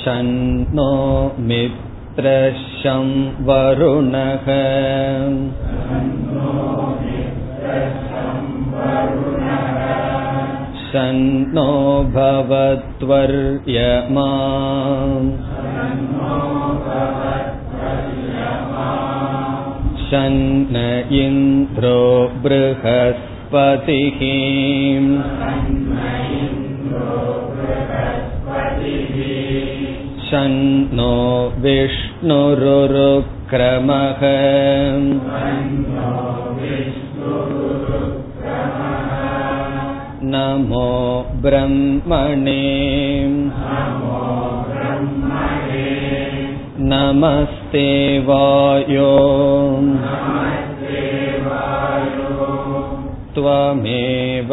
शन्नो मित्रशं वरुणः शन्नो भवत्वर्यमा शन्न इन्द्रो बृहस्पतिः शन्नो विष्णुरुरुक्रमः नमो ब्रह्मणे नमस्ते वायो त्वमेव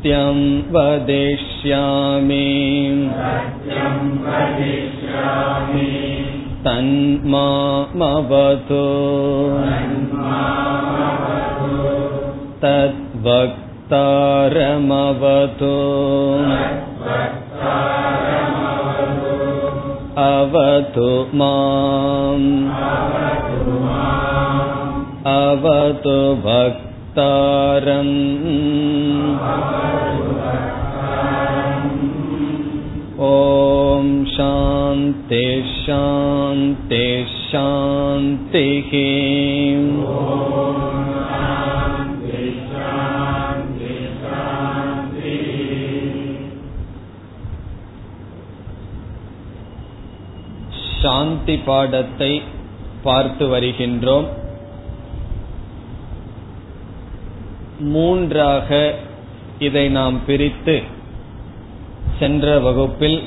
सत्यं वदिष्यामि। तन्मामवतु तद्वक्तारमवतु अवतु माम्। अवतु भक्तारम् ॐ शान्ति शान्ति शान्तिः சாந்தி பாடத்தை பார்த்து வருகின்றோம் மூன்றாக இதை நாம் பிரித்து சென்ற வகுப்பில்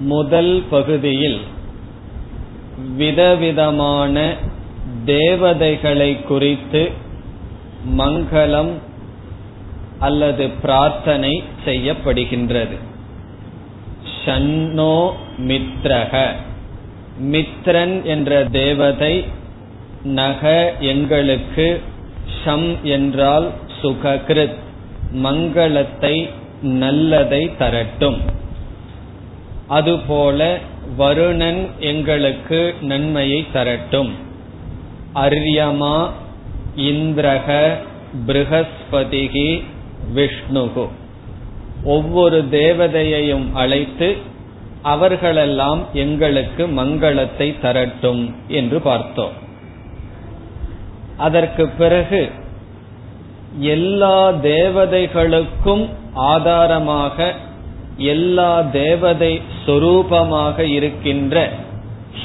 முதல் பகுதியில் விதவிதமான தேவதைகளை குறித்து மங்களம் அல்லது பிரார்த்தனை செய்யப்படுகின்றது. ஷன்னோ மித்ரக. மித்ரன் என்ற தேவதை நக எங்களுக்கு ஷம் என்றால் சுககிருத் மங்களத்தை நல்லதை தரட்டும். அதுபோல வருணன் எங்களுக்கு நன்மையை தரட்டும். அரியமா இந்திரக பிருகஸ்பதிகி விஷ்ணுகு. ஒவ்வொரு தேவதையையும் அழைத்து அவர்களெல்லாம் எங்களுக்கு மங்களத்தை தரட்டும் என்று பார்த்தோம். அதற்கு பிறகு எல்லா தேவதைகளுக்கும் ஆதாரமாக எல்லா தேவதை சொரூபமாக இருக்கின்ற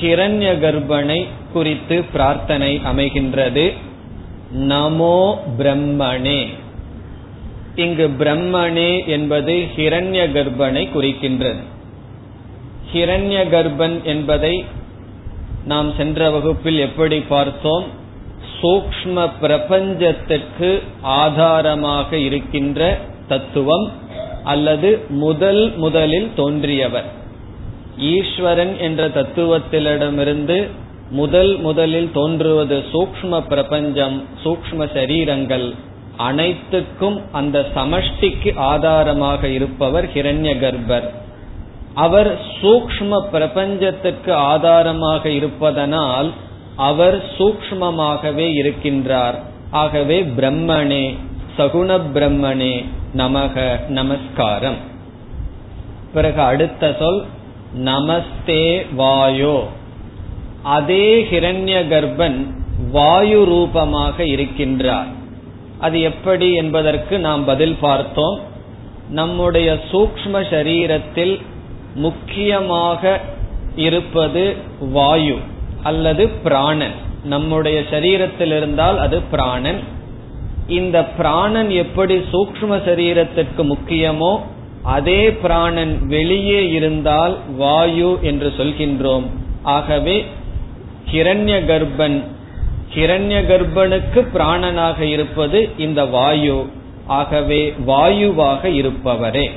ஹிரண்ய கர்ப்பனை குறித்து பிரார்த்தனை அமைகின்றது. நமோ பிரம்மணே. இங்கு பிரம்மணே என்பது ஹிரண்ய கர்ப்பனை குறிக்கின்றது. ஹிரண்ய கர்ப்பன் என்பதை நாம் சென்ற வகுப்பில் எப்படி பார்த்தோம்? சூக்ம பிரபஞ்சத்துக்கு ஆதாரமாக இருக்கின்ற தத்துவம் அல்லது முதல் முதலில் தோன்றியவர். ஈஸ்வரன் என்ற தத்துவத்திலிடமிருந்து முதல் முதலில் தோன்றுவது சூக்ம பிரபஞ்சம் சூக்ம சரீரங்கள் அனைத்துக்கும் அந்த சமஷ்டிக்கு ஆதாரமாக இருப்பவர் ஹிரண்ய கர்ப்பர் அவர் சூக்ம பிரபஞ்சத்துக்கு ஆதாரமாக இருப்பதனால் அவர் சூக்மமாகவே இருக்கின்றார். ஆகவே பிரம்மனே சகுண பிரம்மனே நமக நமஸ்காரம். பிறகு அடுத்த சொல் நமஸ்தே வாயோ. அதே ஹிரண்ய கர்ப்பன் வாயு ரூபமாக இருக்கின்றார். அது எப்படி என்பதற்கு நாம் பதில் பார்த்தோம். நம்முடைய சூக்ம சரீரத்தில் முக்கியமாக இருப்பது வாயு. அல்லது பிராணன். நம்முடைய சரீரத்தில் இருந்தால் அது பிராணன். இந்த பிராணன் எப்படி சூக்ம சரீரத்திற்கு முக்கியமோ அதே பிராணன் வெளியே இருந்தால் வாயு என்று சொல்கின்றோம். ஆகவே கிரண்ய கர்ப்பன் கிரண்ய கர்ப்பனுக்கு பிராணனாக இருப்பது இந்த வாயு. ஆகவே வாயுவாக இருப்பவரே.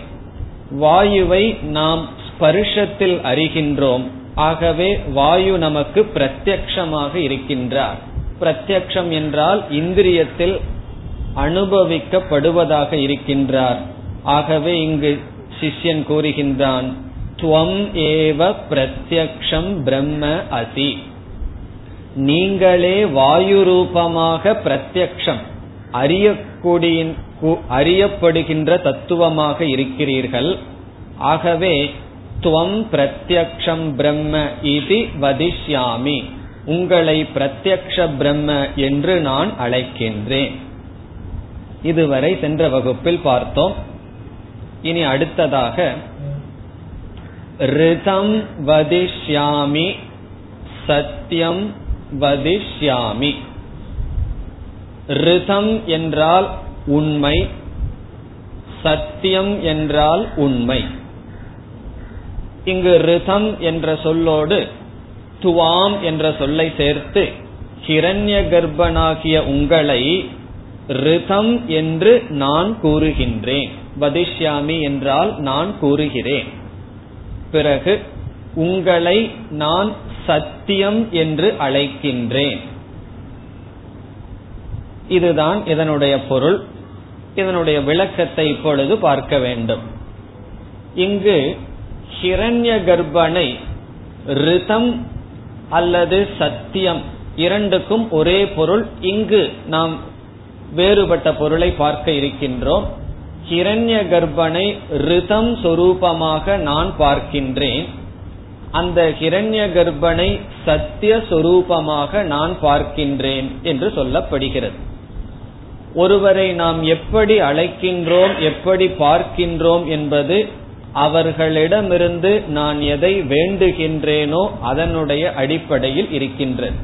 வாயுவை நாம் ஸ்பர்ஷத்தில் அறிகின்றோம். ஆகவே வாயு நமக்கு பிரத்யக்ஷமாக இருக்கின்றார். பிரத்யக்ஷம் என்றால் இந்திரியத்தில் அனுபவிக்கப்படுவதாக இருக்கின்றார். ஆகவே இங்கு சிஷ்யன் கூறுகின்றான் துவம் ஏவ பிரத்யக்ஷம் பிரம்ம அசி நீங்களே வாயு ரூபமாக பிரத்யக்ஷம் அறியக்கூடிய அறியப்படுகின்ற தத்துவமாக இருக்கிறீர்கள். ஆகவே துவம் பிரத்யக்ஷம் பிரம்ம இது வதிஷ்யாமி. உங்களை பிரத்யக்ஷ பிரம்ம என்று நான் அழைக்கின்றேன். இதுவரை சென்ற வகுப்பில் பார்த்தோம். இனி அடுத்ததாக ரிதம் வதிஷ்யாமி சத்தியம் வதிஷ்யாமி. ரிதம் என்றால் உண்மை சத்தியம் என்றால் உண்மை. இங்கு ரிதம் என்ற சொல்லோடு துவாம் என்ற சொல்லை சேர்த்து ஹிரண்ய கர்ப்பனாகிய உங்களை ரிதம் என்று நான் கூறுகின்றேன். வதிஷ்யாமி என்றால் நான் கூறுகிறேன். பிறகு உங்களை நான் சத்தியம் என்று அழைக்கின்றேன். இதுதான் இதனுடைய பொருள். இதனுடைய விளக்கத்தை இப்பொழுது பார்க்க வேண்டும். இங்கு ஹிரண்ய கர்ப்பனை ரிதம் அல்லது சத்தியம் இரண்டுக்கும் ஒரே பொருள். இங்கு நாம் வேறுபட்ட பொருளை பார்க்க இருக்கின்றோம். ஹிரண்ய கர்ப்பனை ரிதம் சொரூபமாக நான் பார்க்கின்றேன். அந்த ஹிரண்ய கர்ப்பனை சத்திய சொரூபமாக நான் பார்க்கின்றேன் என்று சொல்லப்படுகிறது. ஒருவரை நாம் எப்படி அழைக்கின்றோம் எப்படி பார்க்கின்றோம் என்பது அவர்களிடமிருந்து நான் எதை வேண்டுகின்றேனோ அதனுடைய அடிப்படையில் இருக்கின்றது.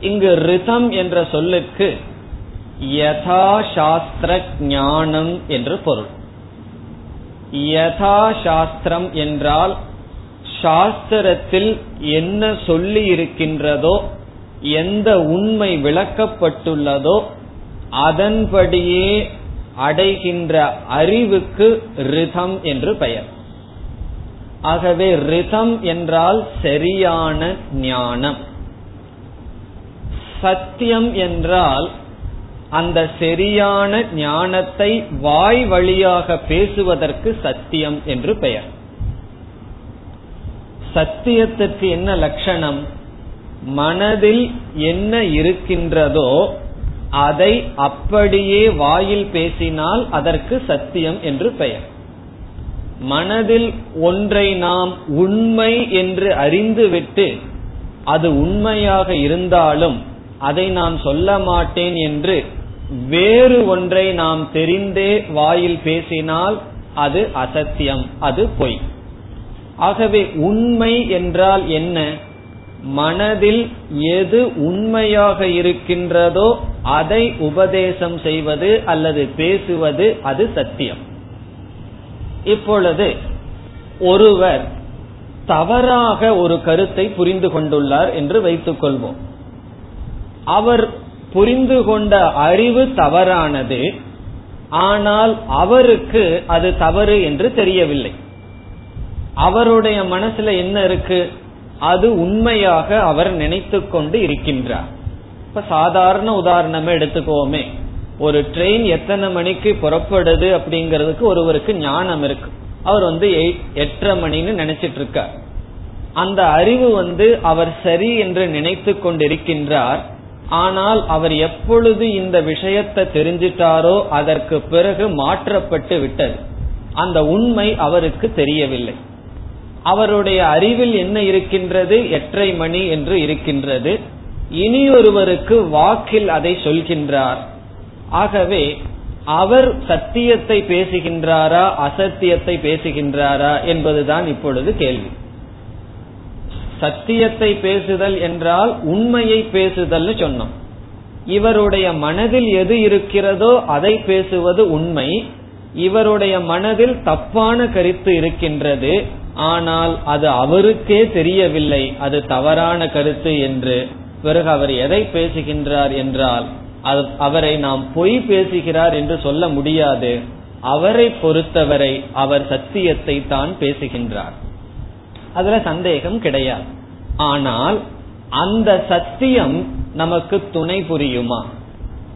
இங்கு ரிதம் என்ற சொல்லுக்கு யதா சாஸ்திர ஞானம் என்று பொருள். யதா சாஸ்திரம் என்றால் சாஸ்திரத்தில் என்ன சொல்லி இருக்கின்றதோ எந்த உண்மை விளக்கப்பட்டுள்ளதோ அதன்படியே அடைகின்ற அறிவுக்கு ரிதம் என்று பெயர். ஆகவே ரிதம் என்றால் சரியான ஞானம். சத்தியம் என்றால் அந்த சரியான ஞானத்தை வாய் வழியாக பேசுவதற்கு சத்தியம் என்று பெயர். சத்தியத்திற்கு என்ன லட்சணம்? மனதில் என்ன இருக்கின்றதோ அதை அப்படியே வாயில் பேசினால் அதற்கு சத்தியம் என்று பெயர். மனதில் ஒன்றை நாம் உண்மை என்று அறிந்துவிட்டு அது உண்மையாக இருந்தாலும் அதை நான் சொல்ல மாட்டேன் என்று வேறு ஒன்றை நாம் தெரிந்தே வாயில் பேசினால் அது அசத்தியம் அது பொய். ஆகவே உண்மை என்றால் என்ன? மனதில் எது உண்மையாக இருக்கின்றதோ அதை உபதேசம் செய்வது அல்லது பேசுவது அது சத்தியம். இப்பொழுது ஒருவர் தவறாக ஒரு கருத்தை புரிந்து கொண்டுள்ளார் என்று வைத்துக் கொள்வோம். அவர் புரிந்து கொண்ட அறிவு தவறானது ஆனால் அவருக்கு அது தவறு என்று தெரியவில்லை. அவருடைய மனசுல என்ன இருக்கு? அது உண்மையாக அவர் நினைத்து கொண்டு இருக்கின்றார். இப்ப சாதாரண உதாரணமே எடுத்துக்கோமே. ஒரு ட்ரெயின் எத்தனை மணிக்கு புறப்படுது அப்படிங்கறதுக்கு ஒருவருக்கு ஞானம் இருக்கு. அவர் வந்து எட்டரை மணின்னு நினைச்சிட்டு இருக்கார். அந்த அறிவு வந்து அவர் சரி என்று நினைத்து கொண்டிருக்கின்றார். ஆனால் அவர் எப்பொழுது இந்த விஷயத்தை தெரிஞ்சிட்டாரோ அதற்கு பிறகு மாற்றப்பட்டு விட்டது. அந்த உண்மை அவருக்கு தெரியவில்லை. அவருடைய அறிவில் என்ன இருக்கின்றது? எட்டரை மணி என்று இருக்கின்றது. இனியொருவருக்கு வாக்கில் அதை சொல்கின்றார். ஆகவே அவர் சத்தியத்தை பேசுகின்றாரா? அசத்தியத்தை பேசுகின்றாரா? என்பதுதான் இப்பொழுது கேள்வி. சத்தியத்தை பேசுதல் என்றால் உண்மையை பேசுதல்னு சொன்னோம். இவருடைய மனதில் எது இருக்கிறதோ அதை பேசுவது உண்மை. இவருடைய மனதில் தப்பான கருத்து இருக்கின்றது. ஆனால் அது அவருக்கே தெரியவில்லை. அது தவறான கருத்து என்று. பிறகு அவர் எதை பேசுகின்றார் என்றால் அவரை நாம் பொய் பேசுகிறார் என்று சொல்ல முடியாது. அவரை பொறுத்தவரை அவர் சத்தியத்தை தான் பேசுகின்றார். அதுல சந்தேகம் கிடையாது. ஆனால் அந்த சத்தியம் நமக்கு துணை புரியுமா?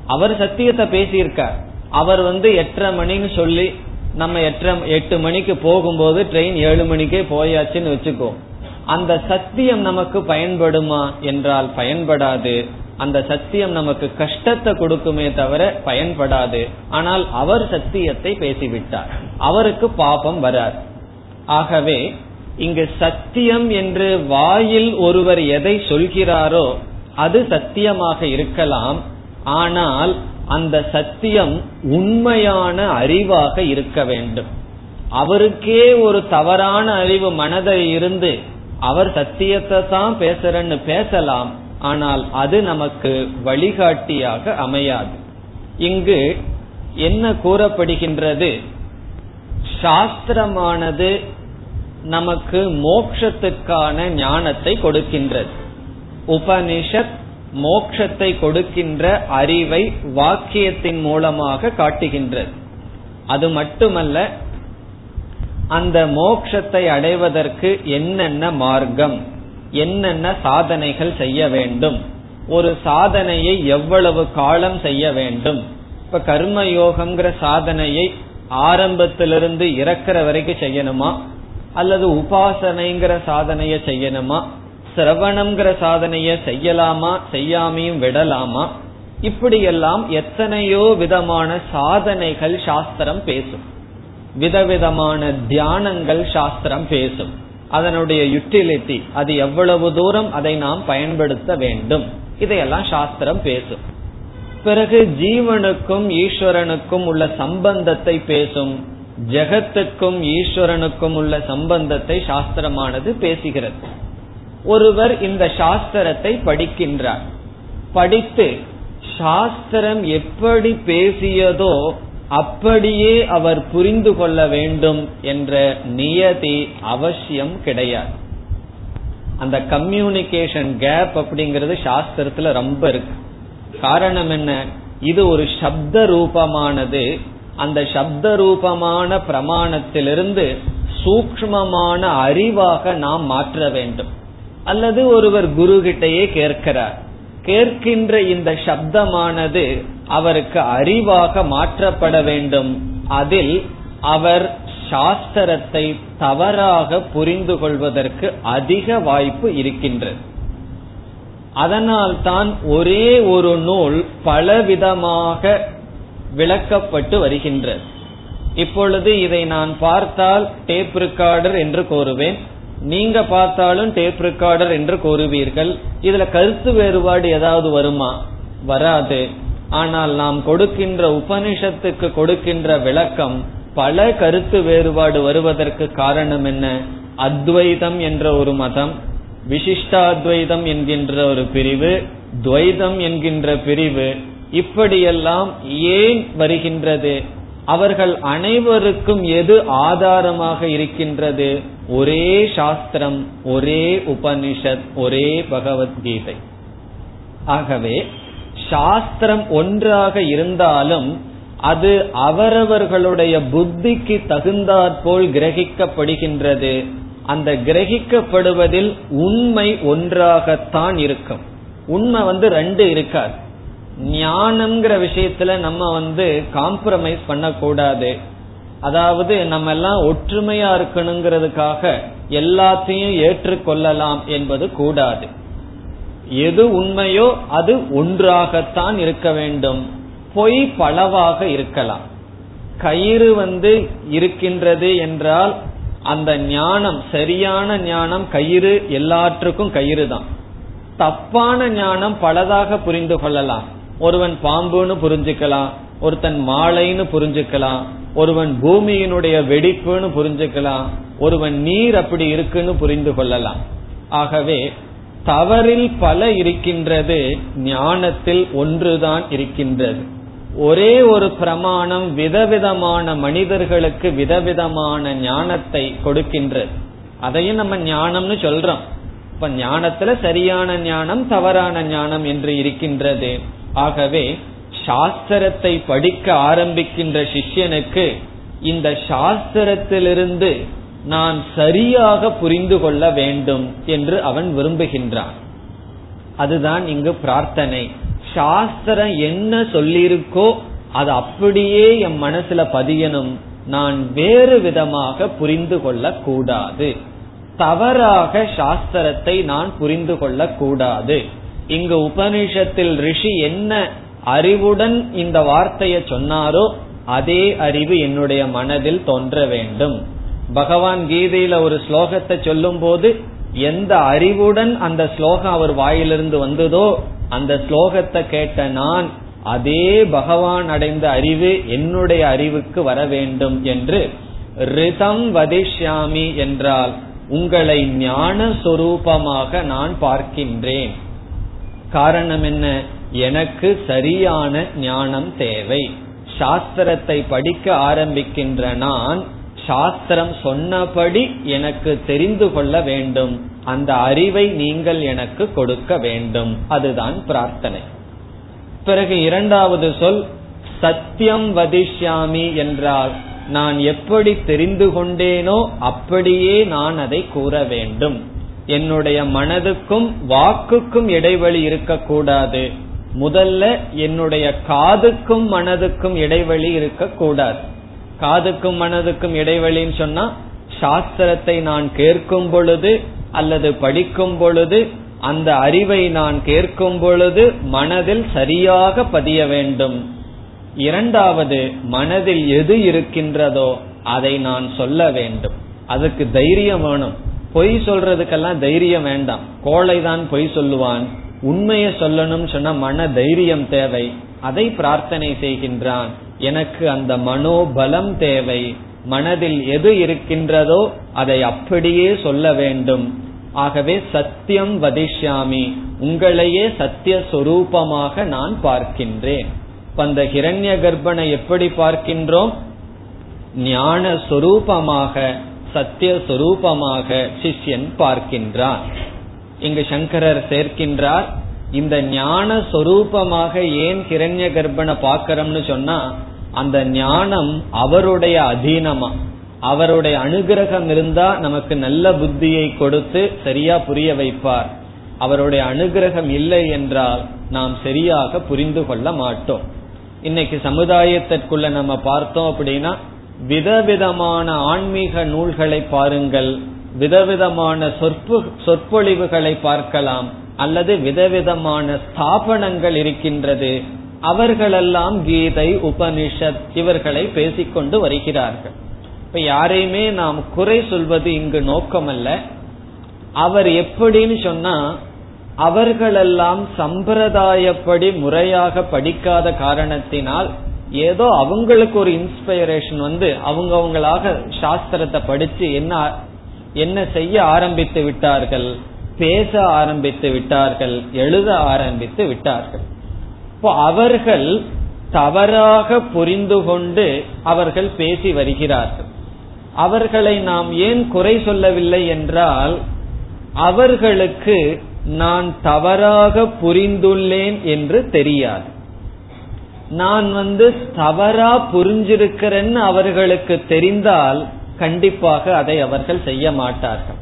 அவர் சத்தியத்தை பேசியிருக்கார். அவர் வந்து எட்டரை மணின்னு சொல்லி நம்ம எட்டரை எட்டு மணிக்கு போகும்போது ட்ரெயின் ஏழு மணிக்கே போயாச்சுன்னு வச்சுக்கோ. அந்த சத்தியம் நமக்கு பயன்படுமா என்றால் பயன்படாது. அந்த சத்தியம் நமக்கு கஷ்டத்தை கொடுக்குமே தவிர பயன்படாது. ஆனால் அவர் சத்தியத்தை பேசிவிட்டார். அவருக்கு பாபம் வராது ஆகவே இங்கு சத்தியம் என்று வாயில் ஒருவர் எதை சொல்கிறாரோ அது சத்தியமாக இருக்கலாம். ஆனால் அந்த சத்தியம் உண்மையான அறிவாக இருக்க வேண்டும். அவருக்கே ஒரு தவறான அறிவு மனதில் இருந்து அவர் சத்தியத்தை தான் பேசுறன்னு பேசலாம். ஆனால் அது நமக்கு வழிகாட்டியாக அமையாது. இங்கு என்ன கூறப்படுகின்றது? சாஸ்திரமானது நமக்கு மோக்ஷத்துக்கான ஞானத்தை கொடுக்கின்றது. உபனிஷத் மோக்ஷத்தை கொடுக்கின்ற அறிவை வாக்கியத்தின் மூலமாக காட்டுகின்றது. அது மட்டுமல்ல அந்த மோக்ஷத்தை அடைவதற்கு என்னென்ன மார்க்கம் என்னென்ன சாதனைகள் செய்ய வேண்டும் ஒரு சாதனையை எவ்வளவு காலம் செய்ய வேண்டும். இப்ப கர்மயோகம்ங்கிற சாதனையை ஆரம்பத்திலிருந்து இறக்கிற வரைக்கும் செய்யணுமா? அல்லது உபாசனைங்கிற சாதனையை செய்யணுமா? சிரவணம்ங்கிற சாதனைய செய்யலாமா செய்யாமையும் விடலாமா? இப்படியெல்லாம் எத்தனையோ விதமான சாதனைகள் சாஸ்திரம் பேசும். விதவிதமான தியானங்கள் சாஸ்திரம் பேசும். அதனுடைய யுட்டிலிட்டி அது எவ்வளவு தூரம் அதை நாம் பயன்படுத்த வேண்டும்? இதையெல்லாம் சாஸ்திரம் பேசும். பிறகு ஜீவனுக்கும் ஈஸ்வரனுக்கும் உள்ள சம்பந்தத்தை பேசும். ஜெகத்துக்கும் ஈஸ்வரனுக்கும் உள்ள சம்பந்தத்தை சாஸ்திரமானது பேசுகிறது. ஒருவர் இந்த சாஸ்திரத்தை படிக்கின்றார். படித்து சாஸ்திரம் எப்படி பேசியதோ அப்படியே அவர் புரிந்து கொள்ள வேண்டும் என்ற நியதி அவசியம் கிடையாது. அந்த கம்யூனிகேஷன் கேப் அப்படிங்கிறது சாஸ்திரத்துல ரொம்ப இருக்கு. காரணம் என்ன? இது ஒரு சப்த ரூபமானது. அந்த சப்த ரூபமான பிரமாணத்திலிருந்து சூக்மமான அறிவாக நாம் மாற்ற வேண்டும். அல்லது ஒருவர் குரு கிட்டையே கேட்கிறார். கேட்கின்ற இந்த சப்தமானது அவருக்கு அறிவாக மாற்றப்பட வேண்டும். அதில் அவர் சாஸ்திரத்தை தவறாக புரிந்து கொள்வதற்கு அதிக வாய்ப்பு இருக்கின்றது. அதனால்தான் ஒரே ஒரு நூல் பலவிதமாக விளக்கப்பட்டு வருகின்றது. இப்பொழுது இதை நான் பார்த்தால் டேப் ரெக்கார்டர் என்று கூறுவேன். நீங்க பார்த்தாலும் டேப் ரெக்கார்டர் என்று கூறுவீர்கள். இதுல கருத்து வேறுபாடு ஏதாவது வருமா? வராது. ஆனால் நாம் கொடுக்கின்ற உபனிஷத்துக்கு கொடுக்கின்ற விளக்கம் பல கருத்து வேறுபாடு வருவதற்கு காரணம் என்ன? அத்வைதம் என்ற ஒரு மதம் விசிஷ்டாத்வைதம் என்கின்ற ஒரு பிரிவு துவைதம் என்கின்ற பிரிவு இப்படியெல்லாம் ஏன் வருகின்றது? அவர்கள் அனைவருக்கும் எது ஆதாரமாக இருக்கின்றது? ஒரே சாஸ்திரம் ஒரே உபனிஷத் ஒரே பகவத்கீதை. ஆகவே சாஸ்திரம் ஒன்றாக இருந்தாலும் அது அவரவர்களுடைய புத்திக்கு தகுந்தாற்போல் கிரகிக்கப்படுகின்றது. அந்த கிரகிக்கப்படுவதில் உண்மை ஒன்றாகத்தான் இருக்கும். உண்மை வந்து ரெண்டு இருக்காது. ஞானம்ங்கிற விஷயத்துல நம்ம வந்து காம்ப்ரமைஸ் பண்ணக்கூடாது. அதாவது நம்ம எல்லாம் ஒற்றுமையா இருக்கணுங்கிறதுக்காக எல்லாத்தையும் ஏற்றுக்கொள்ளலாம் என்பது கூடாது. எது உண்மையோ அது ஒன்றாகத்தான் இருக்க வேண்டும். பொய் பலவாக இருக்கலாம். கயிறு வந்து இருக்கின்றது என்றால் அந்த ஞானம் சரியான ஞானம் கயிறு எல்லாற்றுக்கும் கயிறு தான் தப்பான ஞானம் பலதாக புரிந்து கொள்ளலாம். ஒருவன் பாம்புன்னு புரிஞ்சுக்கலாம். ஒருத்தன் மாலைன்னு புரிஞ்சுக்கலாம் ஒருவன் பூமியினுடைய வெடிப்புன்னு புரிஞ்சுக்கலாம் ஒருவன் நீர் அப்படி இருக்குன்னு புரிந்து கொள்ளலாம். ஆகவே தவறில் பல இருக்கின்றது ஞானத்தில் ஒன்றுதான் இருக்கின்றது. ஒரே ஒரு பிரமாணம் விதவிதமான மனிதர்களுக்கு விதவிதமான ஞானத்தை கொடுக்கின்றது. அதையும் நம்ம ஞானம்னு சொல்றோம். இப்ப ஞானத்துல சரியான ஞானம் தவறான ஞானம் என்று இருக்கின்றது. ஆகவே சாஸ்திரத்தை படிக்க ஆரம்பிக்கின்ற சிஷ்யனுக்கு இந்த சாஸ்திரத்திலிருந்து நான் சரியாக புரிந்து கொள்ள வேண்டும் என்று அவன் விரும்புகின்றான். அதுதான் இங்கு பிரார்த்தனை. சாஸ்திரம் என்ன சொல்லியிருக்கோ அது அப்படியே என் மனசுல பதியணும். நான் வேறு விதமாக புரிந்து கொள்ள கூடாது தவறாக சாஸ்திரத்தை நான் புரிந்து கொள்ள கூடாது இங்கு உபனிஷத்தில் ரிஷி என்ன அறிவுடன் இந்த வார்த்தையை சொன்னாரோ அதே அறிவு என்னுடைய மனதில் தோன்ற வேண்டும். பகவான் கீதையில ஒரு ஸ்லோகத்தை சொல்லும் போது எந்த அறிவுடன் அந்த ஸ்லோகம் அவர் வாயிலிருந்து வந்ததோ அந்த ஸ்லோகத்தை கேட்ட நான் அதே பகவான் அடைந்த அறிவு என்னுடைய அறிவுக்கு வர வேண்டும் என்று ரிதம் வதிஷ்யாமி என்றால் உங்களை ஞான சொரூபமாக நான் பார்க்கின்றேன். காரணம் என்ன? எனக்கு சரியான ஞானம் தேவை. சாஸ்திரத்தை படிக்க ஆரம்பிக்கின்ற நான் சாஸ்திரம் சொன்னபடி எனக்கு தெரிந்து கொள்ள வேண்டும். அந்த அறிவை நீங்கள் எனக்கு கொடுக்க வேண்டும். அதுதான் பிரார்த்தனை. பிறகு இரண்டாவது சொல் சத்தியம் வதிஷ்யாமி என்றால் நான் எப்படி தெரிந்து கொண்டேனோ அப்படியே நான் அதை கூற வேண்டும். என்னுடைய மனதுக்கும் வாக்குக்கும் இடைவெளி இருக்கக்கூடாது. முதல்ல என்னுடைய காதுக்கும் மனதுக்கும் இடைவெளி இருக்கக்கூடாது. காதுக்கும் மனதுக்கும் இடைவெளின்னு சொன்னா சாஸ்திரத்தை நான் கேட்கும் பொழுது அல்லது படிக்கும் பொழுது அந்த அறிவை நான் கேட்கும் பொழுது மனதில் சரியாக பதிய வேண்டும். இரண்டாவது மனதில் எது இருக்கின்றதோ அதை நான் சொல்ல வேண்டும். அதுக்கு தைரியம் வேணும். பொய் சொல்றதுக்கெல்லாம் தைரியம் வேண்டாம். கோழைதான் பொய் சொல்லுவான். உண்மையை சொல்லணும்னு சொன்னா மன தைரியம் தேவை. அதை பிரார்த்தனை செய்கின்றான். எனக்கு அந்த மனோபலம் தேவை. மனதில் எது இருக்கின்றதோ அதை அப்படியே சொல்ல வேண்டும். ஆகவே சத்தியம் வதிஷ்யாமி. உங்களையே சத்திய சொரூபமாக நான் பார்க்கின்றேன். அந்த ஹிரண்ய கர்ப்பனை எப்படி பார்க்கின்றோம்? ஞான சொரூபமாக சத்திய சொரூபமாக சிஷ்யன் பார்க்கின்றான். இங்கு சங்கரர் சேர்க்கின்றார் இந்த ஞான சொரூபமாக ஏன் கிரண்ய கர்ப்பனை பாக்கிறோம்னு சொன்னா அந்த ஞானம் அவருடைய அதீனமா. அவருடைய அனுகிரகம் இருந்தா நமக்கு நல்ல புத்தியை கொடுத்து சரியா புரிய வைப்பார். அவருடைய அனுகிரகம் இல்லை என்றால் நாம் சரியாக புரிந்து கொள்ள மாட்டோம். இன்னைக்கு சமுதாயத்திற்குள்ள நம்ம பார்த்தோம் அப்படின்னா விதவிதமான ஆன்மீக நூல்களை பாருங்கள். விதவிதமான சொற்பு சொற்பொழிவுகளை பார்க்கலாம் அல்லது விதவிதமான ஸ்தாபனங்கள் இருக்கின்றது அவர்களெல்லாம் கீதை உபனிஷத் இவர்களை பேசிக்கொண்டு வருகிறார்கள். இப்ப யாரையுமே நாம் குறை சொல்வது இங்கு நோக்கமல்ல. அவர் எப்படின்னு சொன்னா அவர்களெல்லாம் சம்பிரதாயப்படி முறையாக படிக்காத காரணத்தினால் ஏதோ அவங்களுக்கு ஒரு இன்ஸ்பைரேஷன் வந்து அவங்க அவங்களாக சாஸ்திரத்தை படிச்சு என்ன என்ன செய்ய ஆரம்பித்து விட்டார்கள்? பேச ஆரம்பித்து விட்டார்கள். எழுத ஆரம்பித்து விட்டார்கள். இப்போ அவர்கள் தவறாக புரிந்து கொண்டு அவர்கள் பேசி வருகிறார்கள். அவர்களை நாம் ஏன் குறை சொல்லவில்லை என்றால் அவர்களுக்கு நான் தவறாக புரிந்துள்ளேன் என்று தெரியாது. நான் வந்து தவறா புரிஞ்சிருக்கிறேன்னு அவர்களுக்கு தெரிந்தால் கண்டிப்பாக அதை அவர்கள் செய்ய மாட்டார்கள்.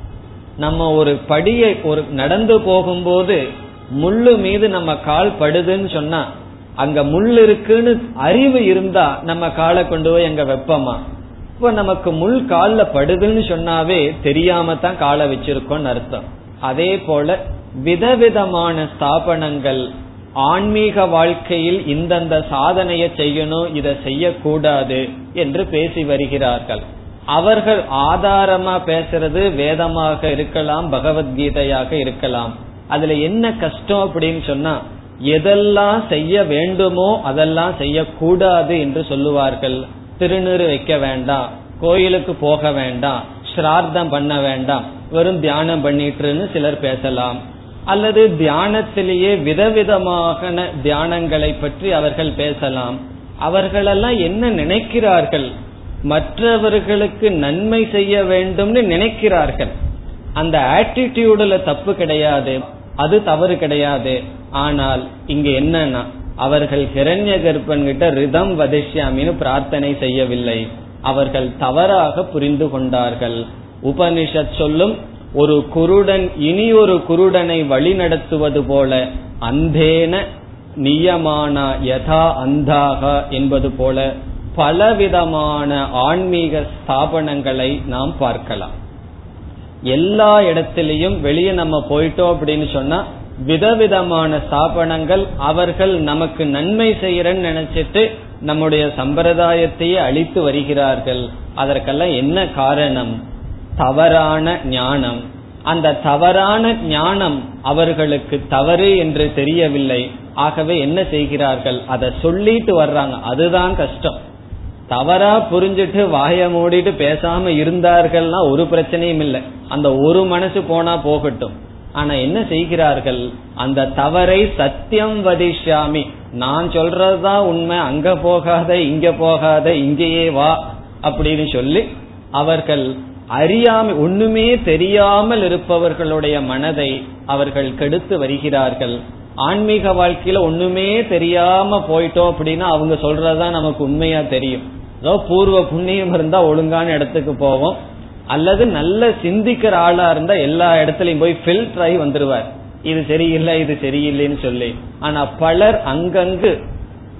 நம்ம ஒரு படியை ஒரு நடந்து போகும்போது முள்ளு மீது நம்ம கால் படுதுன்னு சொன்னா அங்க முள் இருக்குன்னு அறிவு இருந்தா நம்ம காலை கொண்டு போய் அங்க வெப்பமா? இப்ப நமக்கு முள் கால்ல படுதுன்னு சொன்னாவே தெரியாம தான் காலை வச்சிருக்கோம்னு அர்த்தம். அதே போல விதவிதமான ஸ்தாபனங்கள் ஆன்மீக வாழ்க்கையில் இந்தந்த சாதனையை செய்யணும் இதை செய்யக்கூடாது என்று பேசி வருகிறார்கள். அவர்கள் ஆதாரமா பேசுறது வேதமாக இருக்கலாம் பகவத்கீதையாக இருக்கலாம். அதுல என்ன கஷ்டம் அப்படின்னு சொன்னா எதெல்லாம் செய்ய வேண்டுமோ அதெல்லாம் செய்யக்கூடாது என்று சொல்லுவார்கள். திருநீறு வைக்க வேண்டாம் கோயிலுக்கு போக வேண்டாம் ஸ்ரார்த்தம் பண்ண வேண்டாம் வெறும் தியானம் பண்ணிட்டுன்னு சிலர் பேசலாம். அல்லது தியானத்திலேயே விதவிதமான தியானங்களை பற்றி அவர்கள் பேசலாம். அவர்களெல்லாம் என்ன நினைக்கிறார்கள்? மற்றவர்களுக்கு நன்மை செய்ய வேண்டும்னு நினைக்கிறார்கள். அந்த ஆட்டிடியூடுல தப்பு கிடையாது அது தவறு கிடையாது. ஆனால் இங்க என்னன்னா அவர்கள் ஹிரண்ய கர்ப்பன் கிட்ட ரிதம் வதிஷ்யாமின்னு பிரார்த்தனை செய்யவில்லை. அவர்கள் தவறாக புரிந்து கொண்டார்கள். உபனிஷத் சொல்லும் ஒரு குருடன் இனி ஒரு குருடனை வழிநடத்துவது போல அந்தேன நியமானா யதா அந்தாக என்பது போல பலவிதமான ஆன்மீக ஸ்தாபனங்களை நாம் பார்க்கலாம். எல்லா இடத்திலையும் வெளியே நம்ம போயிட்டோம் அப்படின்னு சொன்னா விதவிதமான ஸ்தாபனங்கள் அவர்கள் நமக்கு நன்மை செய்யறன்னு நினைச்சிட்டு நம்முடைய சம்பிரதாயத்தையே அழித்து வருகிறார்கள். அதற்கெல்லாம் என்ன காரணம்? தவறான ஞானம். அந்த தவறான ஞானம் அவர்களுக்கு தவறு என்று தெரியவில்லை. ஆகவே என்ன செய்கிறார்கள்? அதை சொல்லிட்டு வர்றாங்க. அதுதான் கஷ்டம். தவறா புரிஞ்சிட்டு வாய மூடிட்டு பேசாம இருந்தார்கள்னா ஒரு பிரச்சனையும் இல்லை. அந்த ஒரு மனசு போனா போகட்டும். ஆனா என்ன செய்கிறார்கள்? அந்த தவறை சத்தியம் வதிஷாமி நான் சொல்றதுதான் உண்மை. அங்க போகாத இங்க போகாத இங்கேயே வா அப்படின்னு சொல்லி அவர்கள் அறியாமை ஒண்ணுமே தெரியாமல் இருப்பவர்களுடைய மனதை அவர்கள் கெடுத்து வருகிறார்கள். ஆன்மீக வாழ்க்கையில ஒண்ணுமே தெரியாம போயிட்டோம் அப்படின்னா அவங்க சொல்றதுதான் நமக்கு உண்மையா தெரியும். ஏதோ பூர்வ புண்ணியம் இருந்தா ஒழுங்கான இடத்துக்கு போவோம். அல்லது நல்ல சிந்திக்கிற ஆளா இருந்தா எல்லா இடத்துலயும் போய் ஃபில்டர் ஆகி வந்துருவார். இது சரியில்லை இது சரியில்லைன்னு சொல்லி. ஆனா பலர் அங்கங்கு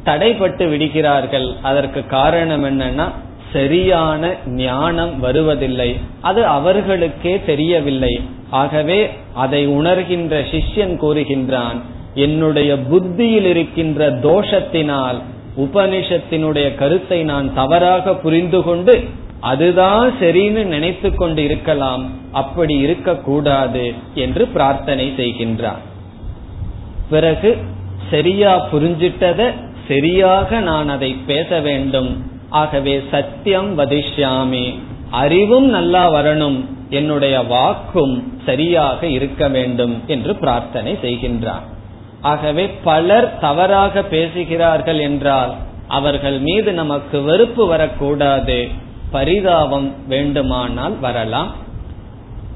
தடைப்பட்டு விடுகிறார்கள். அதற்கு காரணம் என்னன்னா சரியான ஞானம் வருவதில்லை. அது அவர்களுக்கே தெரியவில்லை. ஆகவே அதை உணர்கின்ற சிஷ்யன் கூறுகின்றான் என்னுடைய புத்தியில் இருக்கின்ற தோஷத்தினால் உபனிஷத்தினுடைய கருத்தை நான் தவறாக புரிந்து கொண்டு அதுதான் சரின்னு நினைத்து கொண்டு இருக்கலாம் அப்படி இருக்கக்கூடாது என்று பிரார்த்தனை செய்கின்றார். பிறகு சரியா புரிஞ்சிட்டத சரியாக நான் அதை பேச வேண்டும். ஆகவே சத்தியம் வதிஷ்யாமி அறிவும் நல்லா வரணும் என்னுடைய வாக்கும் சரியாக இருக்க வேண்டும் என்று பிரார்த்தனை செய்கின்றார். ஆகவே பலர் தவறாக பேசுகிறார்கள் என்றால் அவர்கள் மீது நமக்கு வெறுப்பு வரக்கூடாது. பரிதாபம் வேண்டுமானால் வரலாம்.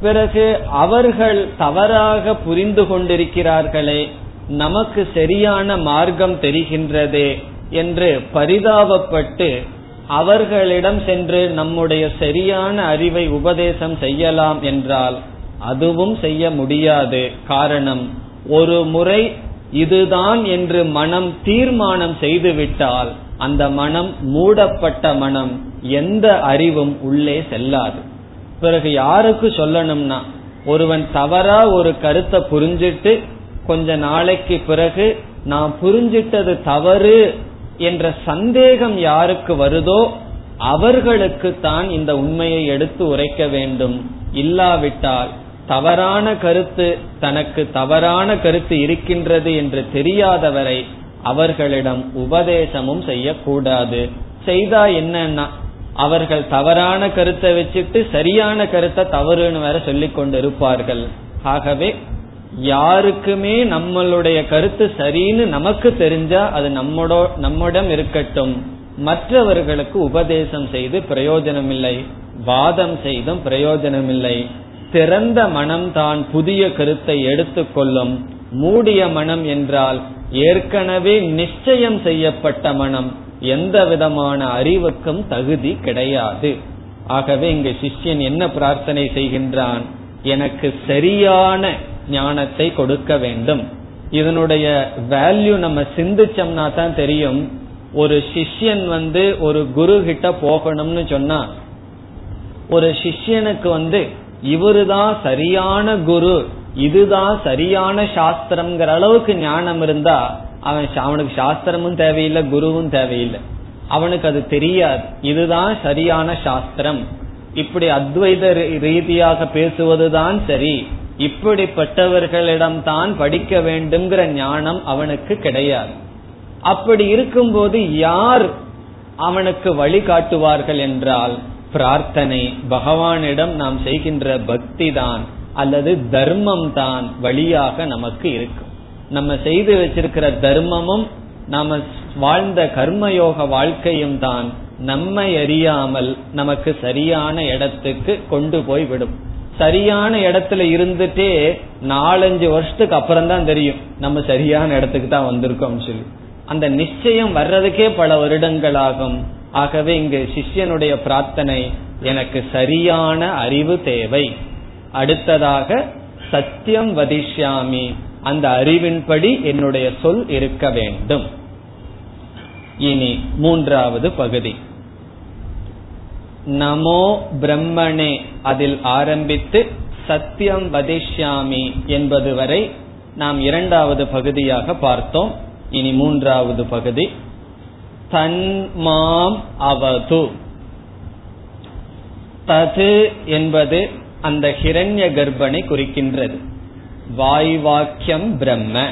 பிறகு அவர்கள் தவறாக புரிந்து கொண்டிருக்கிறார்களே நமக்கு சரியான மார்க்கம் தெரிகின்றதே என்று பரிதாபப்பட்டு அவர்களிடம் சென்று நம்முடைய சரியான அறிவை உபதேசம் செய்யலாம் என்றால் அதுவும் செய்ய முடியாது. காரணம் ஒரு முறை இதுதான் என்று மனம் தீர்மானம் செய்துவிட்டால் அந்த மனம் மூடப்பட்ட மனம் எந்த அறிவும் உள்ளே செல்லாது. பிறகு யாருக்கு சொல்லணும்னா ஒருவன் தவறா ஒரு கருத்தை புரிஞ்சிட்டு கொஞ்ச நாளைக்கு பிறகு நான் புரிஞ்சிட்டது தவறு என்ற சந்தேகம் யாருக்கு வருதோ அவர்களுக்கு தான் இந்த உண்மையை எடுத்து உரைக்க வேண்டும். இல்லாவிட்டால் தவறான கருத்து தனக்கு தவறான கருத்து இருக்கின்றது என்று தெரியாதவரை அவர்களிடம் உபதேசமும் செய்யக்கூடாது. செய்தா என்னன்னா அவர்கள் தவறான கருத்தை வச்சுட்டு சரியான கருத்தை தவறுன்னு வேற சொல்லிக் கொண்டு இருப்பார்கள் ஆகவே யாருக்குமே நம்மளுடைய கருத்து சரின்னு நமக்கு தெரிஞ்சா அது நம்மோட நம்மிடம் இருக்கட்டும். மற்றவர்களுக்கு உபதேசம் செய்து பிரயோஜனம் இல்லை வாதம் செய்தும் பிரயோஜனம் இல்லை திறந்த மனம்தான் புதிய கருத்தை எடுத்துக்கொள்ளும் மூடிய மனம் என்றால் ஏற்கனவே நிச்சயம் செய்யப்பட்ட மனம். எந்த விதமான அறிவுக்கும் தகுதி கிடையாது. ஆகவே இங்கு சிஷ்யன் என்ன பிரார்த்தனை செய்கின்றான்? எனக்கு சரியான ஞானத்தை கொடுக்க வேண்டும். இதனுடைய வேல்யூ நம்ம சிந்திச்சோம்னா தான் தெரியும். ஒரு சிஷ்யன் வந்து ஒரு குரு கிட்ட போகணும்னு சொன்னா ஒரு சிஷ்யனுக்கு வந்து இவருதான் சரியான குரு இதுதான் சரியான சாஸ்திரம்ங்கிற அளவுக்கு ஞானம் இருந்தா அவன் அவனுக்கு சாஸ்திரமும் தேவையில்லை குருவும் தேவையில்லை. அவனுக்கு அது தெரியாது. இதுதான் சரியான சாஸ்திரம். இப்படி அத்வைத ரீதியாக பேசுவதுதான் சரி. இப்படிப்பட்டவர்களிடம் தான் படிக்க வேண்டும்ங்கிற ஞானம் அவனுக்கு கிடையாது. அப்படி இருக்கும்போது யார் அவனுக்கு வழிகாட்டுவார்கள் என்றால் பிரார்த்தனை பகவானிடம் நாம் செய்கின்ற பக்தி தான் அல்லது தர்மம் தான் வழியாக நமக்கு இருக்கும் நம்ம செய்து வச்சிருக்கிற தர்மமும் நாம வாழ்ந்த கர்மயோக வாழ்க்கையும் தான் நம்மை அறியாமல் நமக்கு சரியான இடத்துக்கு கொண்டு போய் விடும். சரியான இடத்துல இருந்துட்டே நாலஞ்சு வருஷத்துக்கு அப்புறம் தான் தெரியும் நம்ம சரியான இடத்துக்கு தான் வந்திருக்கோம் சொல்லி. அந்த நிச்சயம் வர்றதுக்கே பல வருடங்கள் ஆகும். ஆகவே இங்கு சிஷ்யனுடைய பிரார்த்தனை எனக்கு சரியான அறிவு தேவை. அடுத்ததாக சத்தியம் வதிஷ்யாமி. அந்த அறிவின்படி என்னுடைய சொல் இருக்க வேண்டும். இனி மூன்றாவது பகுதி. நமோ பிரம்மணே அதில் ஆரம்பித்து சத்தியம் வதிஷ்யாமி என்பது வரை நாம் இரண்டாவது பகுதியாக பார்த்தோம். இனி மூன்றாவது பகுதி. தன்மாம் அவது. தது என்பது அந்த ஹிரண்ய கர்ப்பனை குறிக்கின்றது. வாய் வாக்கியம் பிரம்ம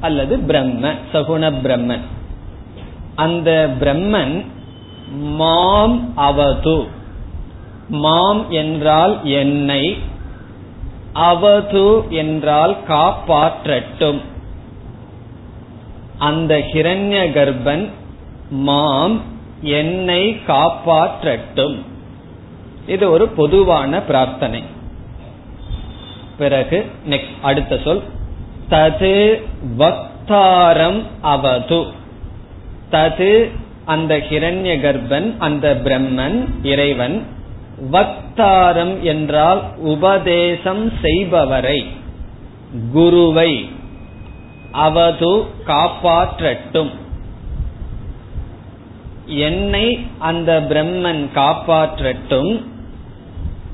அல்லது பிரம்ம சகுண பிரம்மன் அந்த பிரம்மன் மாம் அவது. மாம் என்றால் என்னை அவது என்றால் காப்பாற்றட்டும். அந்த ஹிரண்ய கர்ப்பன் மாம் என்னை காப்பாற்றட்டும். இது ஒரு பொதுவான பிரார்த்தனை. பிறகு நெக்ஸ்ட் அடுத்த சொல். தது வக்தாரம் அவது. தது அந்த ஹிரண்ய கர்ப்பன் அந்த பிரம்மன் இறைவன் வக்தாரம் என்றால் உபதேசம் செய்பவரை குருவை அவது காப்பாற்றட்டும். என்னை அந்த பிரம்மன் காப்பாற்றட்டும்.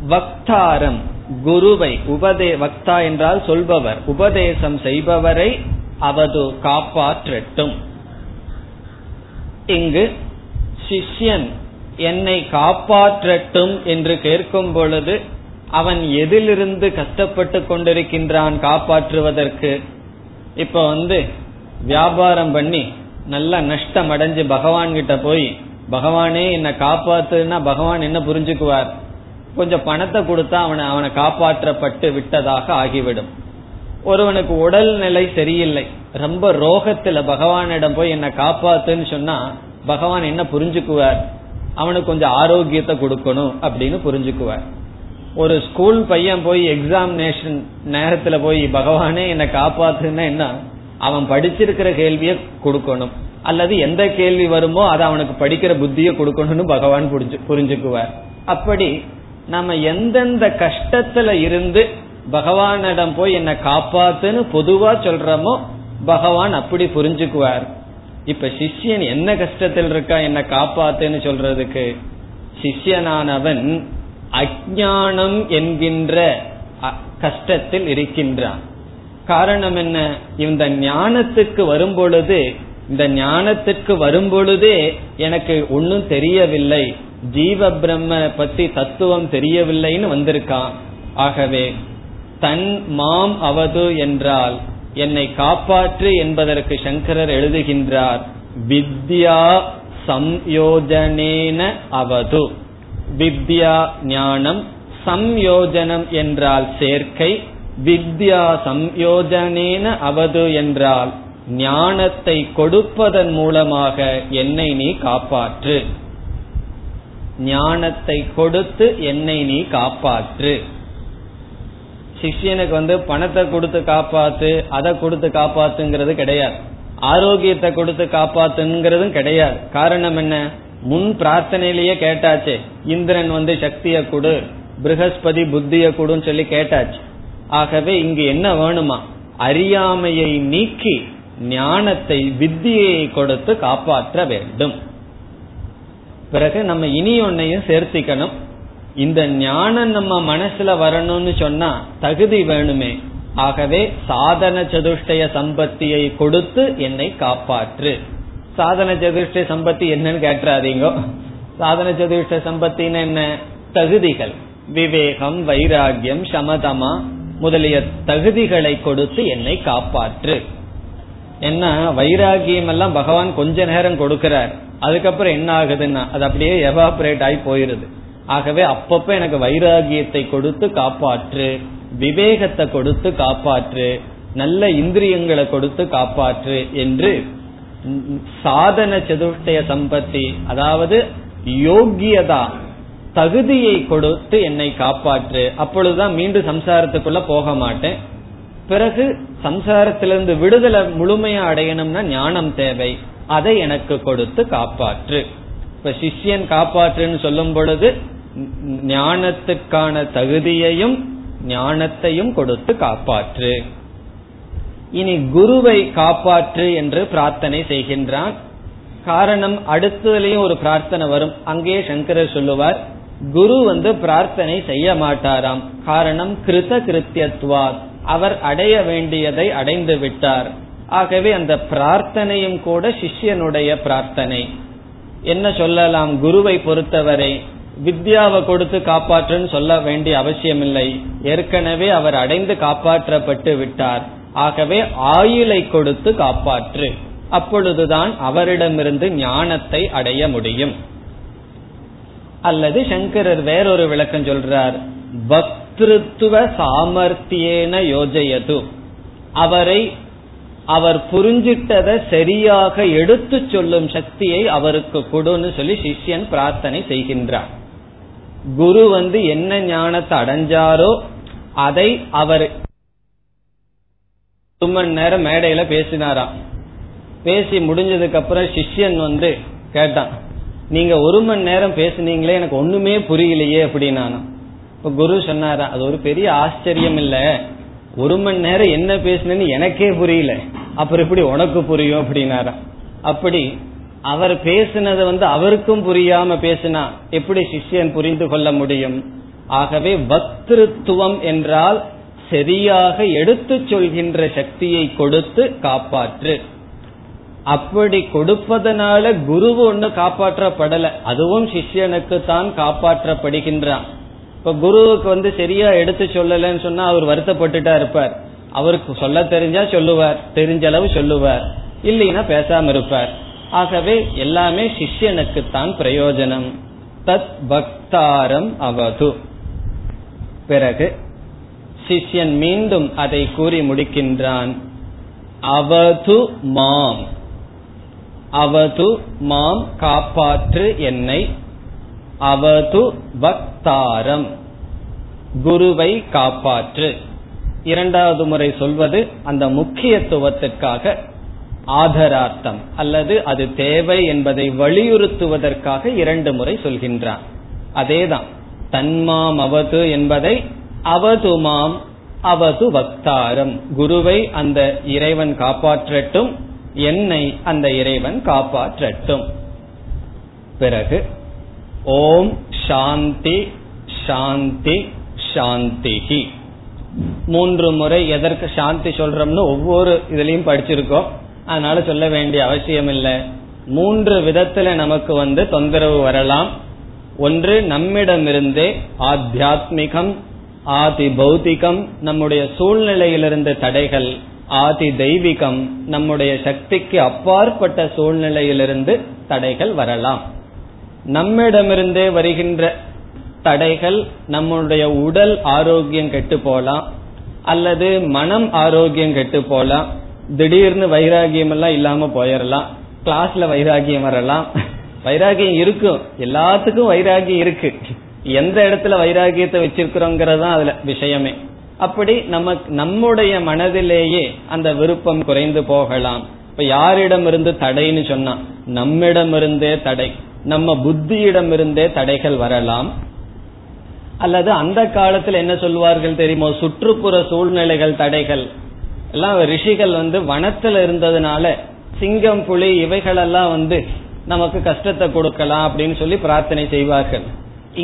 வக்தாரம் குருவை உபதே வக்தா என்றால் சொல்பவர் உபதேசம் செய்பவரை அவது காப்பாற்றட்டும். இங்கு சிஷ்யன் என்னை காப்பாற்றட்டும் என்று கேட்கும் பொழுது அவன் எதிலிருந்து கஷ்டப்பட்டு கொண்டிருக்கின்றான் காப்பாற்றுவதற்கு? இப்ப வந்து வியாபாரம் பண்ணி நல்ல நஷ்டம் அடைஞ்சு பகவான் கிட்ட போய் பகவானே என்னை காப்பாத்துனா பகவான் என்ன புரிஞ்சுக்குவார்? கொஞ்சம் பணத்தை கொடுத்தா அவனை அவனை காப்பாற்றப்பட்டு விட்டதாக ஆகிவிடும். ஒருவனுக்கு உடல் நிலை சரியில்லை. ரொம்ப ரோகத்துல பகவானிடம் போய் என்ன காப்பாத்துன்னு சொன்னா பகவான் என்ன புரிஞ்சுக்குவார்? அவனுக்கு கொஞ்சம் ஆரோக்கியத்தை கொடுக்கணும் அப்படின்னு புரிஞ்சுக்குவார். ஒரு ஸ்கூல் பையன் போய் எக்ஸாமினேஷன் நேரத்துல போய் பகவானே என்ன காப்பாத்துன்னா என்ன? அவன் படிச்சிருக்கிற கேள்வியை கொடுக்கணும். அல்லது எந்த கேள்வி வருமோ அதை அவனுக்கு படிக்கிற புத்தியை கொடுக்கணும்னு பகவான் புரிஞ்சு புரிஞ்சுக்குவார். அப்படி நம்ம எந்தெந்த கஷ்டத்துல இருந்து பகவானிடம் போய் என்ன காப்பாத்துன்னு பொதுவா சொல்றோமோ பகவான் அப்படி புரிஞ்சுக்குவார். இப்ப சிஷ்யன் என்ன கஷ்டத்தில் இருக்கா என்ன காப்பாத்துன்னு சொல்றதுக்கு? சிஷ்யனானவன் அஜானம் என்கின்ற கஷ்டத்தில் இருக்கின்றான். காரணம் என்ன? இந்த ஞானத்துக்கு வரும் பொழுது இந்த ஞானத்துக்கு வரும் பொழுதே எனக்கு ஒன்னும் தெரியவில்லை. ஜீவ பிரம்ம பத்தி தத்துவம் தெரியவில்லைன்னு வந்திருக்கான். ஆகவே தன் மாம் அவது என்றால் என்னை காப்பாற்று என்பதற்கு சங்கரர் எழுதுகின்றார் வித்யா சம்யோஜனேன அவது. வித்யா ஞானம் சம்யோஜனம் என்றால் சேர்க்கை வித்யா சம்யோஜனேன அவது என்றால் ஞானத்தை கொடுப்பதன் மூலமாக என்னை நீ காப்பாற்று. ஞானத்தை கொடுத்து என்னை நீ காப்பாற்று. சிஷியனுக்கு வந்து பணத்தை கொடுத்து காப்பாத்து அதை கொடுத்து காப்பாத்துங்கிறது கிடையாது. ஆரோக்கியத்தை கொடுத்து காப்பாத்துங்கிறதும் கிடையாது. காரணம் என்ன? முன் பிரார்த்தனையிலேயே கேட்டாச்சு. இந்திரன் வந்து சக்தியை கொடு பிரகஸ்பதி புத்திய கொடுன்னு சொல்லி கேட்டாச்சு. ஆகவே இங்கு என்ன வேணுமா? அறியாமையை நீக்கி ஞானத்தை வித்தியை கொடுத்து காப்பாற்ற வேண்டும். பிறகு நம்ம இனி ஒன்னையும் சேர்த்திக்கணும். இந்த ஞானம் நம்ம மனசுல வரணும்னு சொன்னா தகுதி வேணுமே. ஆகவே சாதன சதுஷ்டய சம்பத்தியை கொடுத்து என்னை காப்பாற்று. சாதன சதுஷ்டய சம்பத்தி என்னன்னு கேட்டுறாதீங்க. சாதன சதுஷ்ட சம்பத்தின்னு என்ன? தகுதிகள். விவேகம் வைராகியம் சமதமா முதலிய தகுதிகளை கொடுத்து என்னை காப்பாற்று. என்ன வைராகியம் எல்லாம் பகவான் கொஞ்ச நேரம் கொடுக்கிறார். அதுக்கப்புறம் என்ன ஆகுதுன்னா அது அப்படியே எவாபரேட் ஆகி போயிருது. ஆகவே அப்பப்ப எனக்கு வைராகியத்தை கொடுத்து காப்பாற்று விவேகத்தை கொடுத்து காப்பாற்று நல்ல இந்திரியங்களை கொடுத்து காப்பாற்று என்று சாதன சதுஷ்டய சம்பத்தி அதாவது யோகியதா தகுதியை கொடுத்து என்னை காப்பாற்று. அப்பொழுதுதான் மீண்டும் சம்சாரத்துக்குள்ள போக மாட்டேன். பிறகு சம்சாரத்திலிருந்து விடுதலை முழுமையா அடையணும்னா ஞானம் தேவை. அதை எனக்கு கொடுத்து காப்பாற்று. இப்ப சிஷ்யன் காப்பாற்றுன்னு சொல்லும் பொழுது ஞானத்துக்கான தகுதியையும் ஞானத்தையும் கொடுத்து காப்பாற்று. இனி குருவை காப்பாற்று என்று பிரார்த்தனை செய்கின்றான். காரணம் அடுத்ததுலயும் ஒரு பிரார்த்தனை வரும். அங்கே சங்கரர் சொல்லுவார் குரு வந்து பிரார்த்தனை செய்ய மாட்டாராம். காரணம் கிருத கிருத்தியத்வா அவர் அடைய வேண்டியதை அடைந்து விட்டார். ஆகவே அந்த பிரார்த்தனையும் கூட சிஷ்யனுடைய பிரார்த்தனை. என்ன சொல்லலாம்? குருவை பொறுத்தவரை வித்யாவை கொடுத்து காப்பாற்றுன்னு சொல்ல வேண்டிய அவசியமில்லை. ஏற்கனவே அவர் அடைந்து காப்பாற்றப்பட்டு விட்டார். ஆகவே ஆயுளை கொடுத்து காப்பாற்று. அப்பொழுதுதான் அவரிடமிருந்து ஞானத்தை அடைய முடியும். அல்லது சங்கரர் வேறொரு விளக்கம் சொல்றார் பக்திருத்துவ சாமர்த்தியேன யோஜயது. அவரை அவர் புரிஞ்சிட்டதை சரியாக எடுத்து சொல்லும் சக்தியை அவருக்கு கொடுன்னு சொல்லி சிஷ்யன் பிரார்த்தனை செய்கின்றார். குரு வந்து என்ன ஞானத்தை அடைஞ்சாரோ அதை அவர் ஒரு மணி நேரம் மேடையில பேசினாராம். பேசி முடிஞ்சதுக்கு அப்புறம் சிஷ்யன் வந்து கேட்டான் நீங்க ஒரு மணி நேரம் பேசுனீங்களே எனக்கு ஒண்ணுமே புரியலையே அப்படின்னா இப்ப குரு சொன்னாரா அது ஒரு பெரிய ஆச்சரியம் இல்ல. ஒரு மணி நேரம் என்ன பேசுனேன்னு எனக்கே புரியல. அப்புறம் எப்படி உனக்கு புரியும் அப்படின்னாரா. அப்படி அவர் பேசினது வந்து அவருக்கும் புரியாம பேசினா எப்படி சிஷ்யன் புரிந்து கொள்ள முடியும்? ஆகவே வக்திருத்துவம் என்றால் சரியாக எடுத்துச் சொல்கின்ற சக்தியை கொடுத்து காப்பாற்று. அப்படி கொடுப்பதனால குருவு ஒண்ணு காப்பாற்றப்படல. அதுவும் சிஷ்யனுக்கு தான் காப்பாற்றப்படுகின்றான். இப்ப குருவுக்கு வந்து சரியா எடுத்து சொல்லலன்னு சொன்னா அவர் வருத்தப்பட்டுட்டா இருப்பார். அவருக்கு சொல்ல தெரிஞ்சா சொல்லுவார். தெரிஞ்ச அளவு சொல்லுவார். இல்லைன்னா பேசாம இருப்பார். ஆகவே எல்லாமே சிஷ்யனுக்கு தான் பிரயோஜனம். தத் பக்தாரம் அவது. பிறகு சிஷ்யன் மீண்டும் அதை கூறி முடிக்கின்றான். அவது மாம். அவது மாம் காப்பாற்று என்னை. அவது வக்தாரம். குருவை காப்பாற்று. இரண்டாவது முறை சொல்வது அந்த முக்கியத்துவத்திற்காக ஆதரார்த்தம். அல்லது அது தேவை என்பதை வலியுறுத்துவதற்காக இரண்டு முறை சொல்கின்றான். அதேதான். தன்மாம் அவது என்பதை அவதுமாம் அவது வக்தாரம். குருவை அந்த இறைவன் காப்பாற்றட்டும். என்னை அந்த இறைவன் காப்பாற்றட்டும். பிறகு ஓம் சாந்தி சாந்தி சாந்திஹி. மூன்று முறை எதற்கு சாந்தி சொல்றோம்னு ஒவ்வொரு இதுலயும் படிச்சிருக்கோம். அதனால சொல்ல வேண்டிய அவசியம் இல்லை மூன்று விதத்துல நமக்கு வந்து தொந்தரவு வரலாம். ஒன்று நம்மிடமிருந்தே ஆத்தியாத்மிகம் ஆதி பௌத்திகம் நம்முடைய சூழ்நிலையிலிருந்து தடைகள் ஆதி தெய்வீகம் நம்முடைய சக்திக்கு அப்பாற்பட்ட சூழ்நிலையிலிருந்து தடைகள் வரலாம். நம்மிடமிருந்தே வருகின்ற தடைகள் நம்முடைய உடல் ஆரோக்கியம் கெட்டு போலாம் அல்லது மனம் ஆரோக்கியம் கெட்டு போலாம் திடீர்னு வைராகியம் எல்லாம் இல்லாம போயிடலாம் கிளாஸ்ல வைராகியம் வரலாம். வைராகியம் இருக்கும். எல்லாத்துக்கும் வைராகியம் இருக்கு. எந்த இடத்துல வைராகியத்தை வச்சிருக்கிறோங்கிறது தான் அதுல விஷயமே. அப்படி நமக்கு நம்முடைய மனதிலேயே அந்த விருப்பம் குறைந்து போகலாம். இப்ப யாரிடம் இருந்து தடைன்னு சொன்னா நம்மிடம் இருந்தே தடை. நம்ம புத்தியிடம் இருந்தே தடைகள் வரலாம். அல்லது அந்த காலத்துல என்ன சொல்வார்கள் தெரியுமோ சுற்றுப்புற சூழ்நிலைகள் தடைகள். எல்லாம் ரிஷிகள் வந்து வனத்துல இருந்ததுனால சிங்கம் புலி இவைகளெல்லாம் வந்து நமக்கு கஷ்டத்தை கொடுக்கலாம் அப்படின்னு சொல்லி பிரார்த்தனை செய்வார்கள்.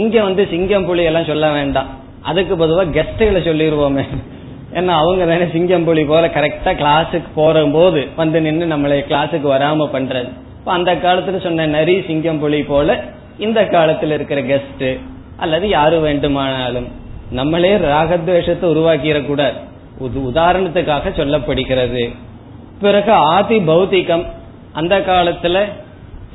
இங்க வந்து சிங்கம் புலி எல்லாம் சொல்ல வேண்டாம். அதுக்கு பொதுவாக கெஸ்டுகளை சொல்லிடுவோமே ஏன்னா அவங்க தானே சிங்கம் புலி போல கரெக்டா கிளாஸுக்கு போற போது வந்து நின்று நம்மளை கிளாஸுக்கு வராம பண்றது. இப்ப அந்த காலத்துல சொன்ன நரி சிங்கம் புலி போல இந்த காலத்துல இருக்கிற கெஸ்ட் அல்லது யாரு வேண்டுமானாலும் நம்மளே ராகத்வேஷத்தை உருவாக்கிடக்கூடாது. உதாரணத்துக்காக சொல்லப்படுகிறது. பிறகு ஆதி பௌத்திகம் அந்த காலத்துல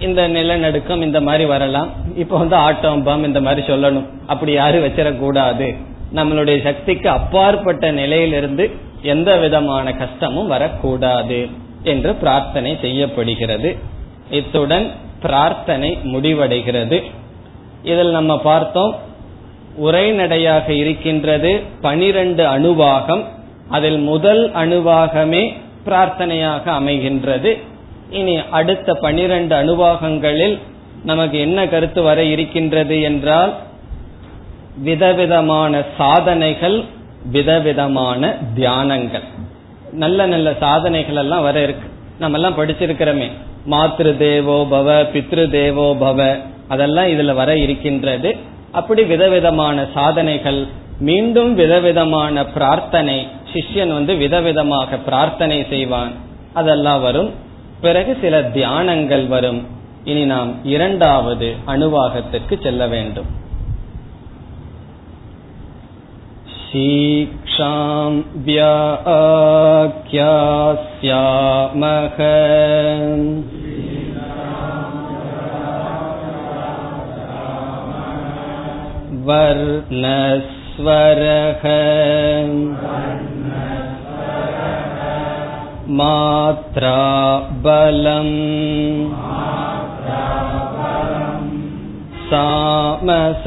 இந்த நிலநடுக்கம் இந்த மாதிரி வரலாம். இப்ப வந்து ஆட்டம் பம் இந்த மாதிரி சொல்லணும். அப்படி யாரும் வச்சிடக்கூடாது. நம்மளுடைய சக்திக்கு அப்பாற்பட்ட நிலையிலிருந்து எந்த விதமான கஷ்டமும் வரக்கூடாது என்று பிரார்த்தனை செய்யப்படுகிறது. இத்துடன் பிரார்த்தனை முடிவடைகிறது. இதில் நம்ம பார்த்தோம் உரைநடையாக இருக்கின்றது பனிரெண்டு அணுவாகம். அதில் முதல் அணுவாகமே பிரார்த்தனையாக அமைகின்றது. இனி அடுத்த பனிரெண்டு அணுவாகங்களில் நமக்கு என்ன கருத்து வர இருக்கின்றது என்றால் விதவிதமான சாதனைகள் விதவிதமான தியானங்கள். நல்ல நல்ல சாதனைகள் எல்லாம் வர இருக்கு. நம்ம எல்லாம் படிச்சிருக்கிறோமே. மாத்ரு தேவோ பவ பித்ரு தேவோ பவ அதெல்லாம் இதுல வர இருக்கின்றது. அப்படி விதவிதமான சாதனைகள் மீண்டும் விதவிதமான பிரார்த்தனை சிஷ்யன் வந்து விதவிதமாக பிரார்த்தனை செய்வான். அதெல்லாம் வரும். பிறகு சில தியானங்கள் வரும் இனி நாம் இரண்டாவது அணுவாகத்திற்கு செல்ல வேண்டும் शीक्षां व्याख्यास्यामः वर्णस्वरः मात्रा बलम्। सामसन्तानः।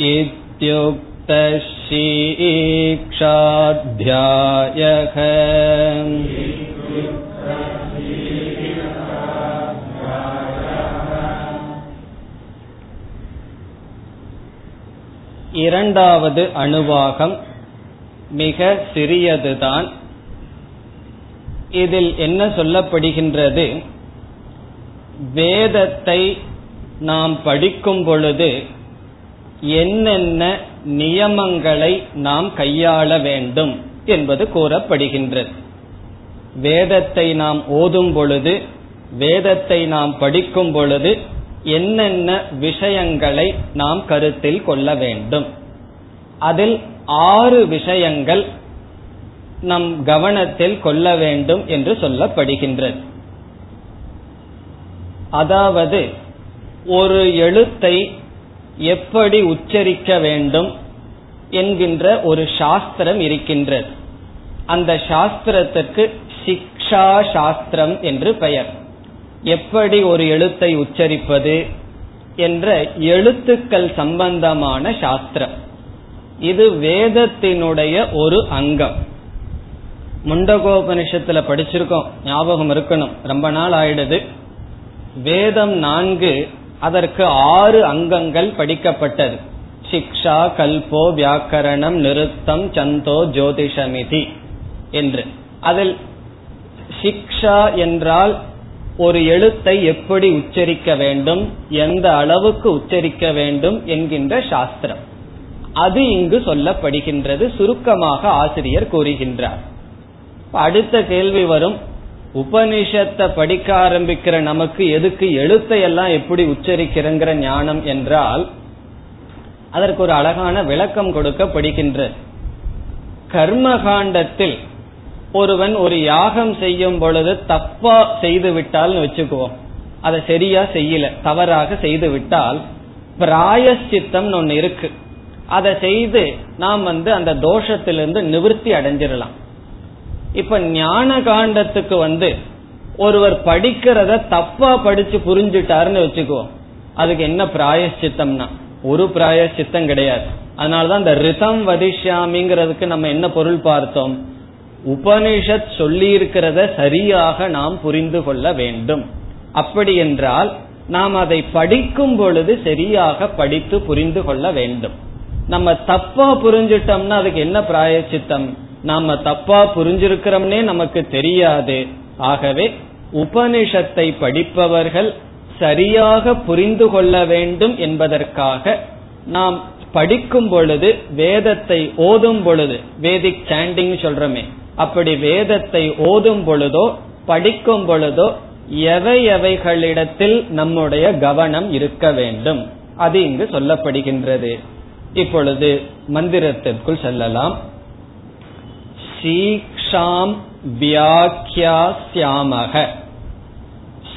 इत्युक्तशीक्षाध्यायः இரண்டாவது அணுவாகம் மிக சிறியதுதான். இதில் என்ன சொல்லப்படுகின்றது? வேதத்தை நாம் படிக்கும் பொழுது என்னென்ன நியமங்களை நாம் கையாள வேண்டும் என்பது கூறப்படுகின்றது. வேதத்தை நாம் ஓதும் பொழுது வேதத்தை நாம் படிக்கும் பொழுது என்னென்ன விஷயங்களை நாம் கருத்தில் கொள்ள வேண்டும். அதில் ஆறு விஷயங்கள் நம் கவனத்தில் கொள்ள வேண்டும் என்று சொல்லப்படுகின்றது. அதாவது ஒரு எழுத்தை எப்படி உச்சரிக்க வேண்டும் என்கின்ற ஒரு சாஸ்திரம் இருக்கின்றது. அந்த சாஸ்திரத்துக்கு சிக்ஷா சாஸ்திரம் என்று பெயர். எப்படி ஒரு எழுத்தை உச்சரிப்பது என்ற எழுத்துக்கள் சம்பந்தமான சாஸ்திரம். இது வேதத்தினுடைய ஒரு அங்கம். முண்டகோபனிஷத்துல படிச்சிருக்கோம். ஞாபகம் இருக்கணும். ரொம்ப நாள் ஆயிடுது. வேதம் நான்கு அதற்கு ஆறு அங்கங்கள் படிக்கப்பட்டது. சிக்ஷா கல்போ வியாக்கரணம் நிறுத்தம் சந்தோ ஜோதிஷமிதி என்று. அதில் சிக்ஷா என்றால் ஒரு எழுத்தை எப்படி உச்சரிக்க வேண்டும் எந்த அளவுக்கு உச்சரிக்க வேண்டும் என்கின்ற சாஸ்திரம். அது இங்கு சொல்லப்படுகின்றது சுருக்கமாக ஆசிரியர் கூறுகின்றார். அடுத்த கேள்வி வரும் உபனிஷத்தை படிக்க ஆரம்பிக்கிற நமக்கு எதுக்கு எழுத்தையெல்லாம் எப்படி உச்சரிக்கிறங்கிற ஞானம் என்றால் அதற்கு ஒரு அழகான விளக்கம் கொடுக்கப்படுகின்ற கர்மகாண்டத்தில் ஒருவன் ஒரு யாகம் செய்யும் பொழுது தப்பா செய்து விட்டால்னு வச்சுக்குவோம். அதை சரியா செய்யல தவறாக செய்து விட்டால் பிராயசித்தம் ஒன்னு இருக்கு. அதை செய்து நாம் வந்து அந்த தோஷத்திலிருந்து நிவர்த்தி அடைஞ்சிடலாம். இப்ப ஞான காண்டத்துக்கு வந்து ஒருவர் படிக்கிறத தப்பா படிச்சு புரிஞ்சுட்டாருன்னு வச்சுக்குவோம். அதுக்கு என்ன பிராயசித்தம்னா ஒரு பிராயசித்தம் கிடையாது. அதனாலதான் இந்த ரிதம் வதிஷாமிங்கிறதுக்கு நம்ம என்ன பொருள் பார்த்தோம்? உபனிஷத் சொல்லியிருக்கிறத சரியாக நாம் புரிந்து கொள்ள வேண்டும். அப்படி என்றால் நாம் அதை படிக்கும் பொழுது சரியாக படித்து புரிந்து கொள்ள வேண்டும். நம்ம தப்பா புரிஞ்சிட்டோம்னா அதுக்கு என்ன பிராயச்சித்தம்? நாம தப்பா புரிஞ்சிருக்கிறோம்னே நமக்கு தெரியாது. ஆகவே உபனிஷத்தை படிப்பவர்கள் சரியாக புரிந்து கொள்ள வேண்டும் என்பதற்காக நாம் படிக்கும் பொழுது வேதத்தை ஓதும் பொழுது வேதிக் சாண்டிங் சொல்றமே அப்படி வேதத்தை ஓதும் பொழுதோ படிக்கும் பொழுதோ எவை எவைகளிடத்தில் நம்முடைய கவனம் இருக்க வேண்டும்? அது இங்கு சொல்லப்படுகின்றது. இப்பொழுது மந்திரத்திற்குள் செல்லலாம். சீக்ஷாம் வியாக்கியாசியாமக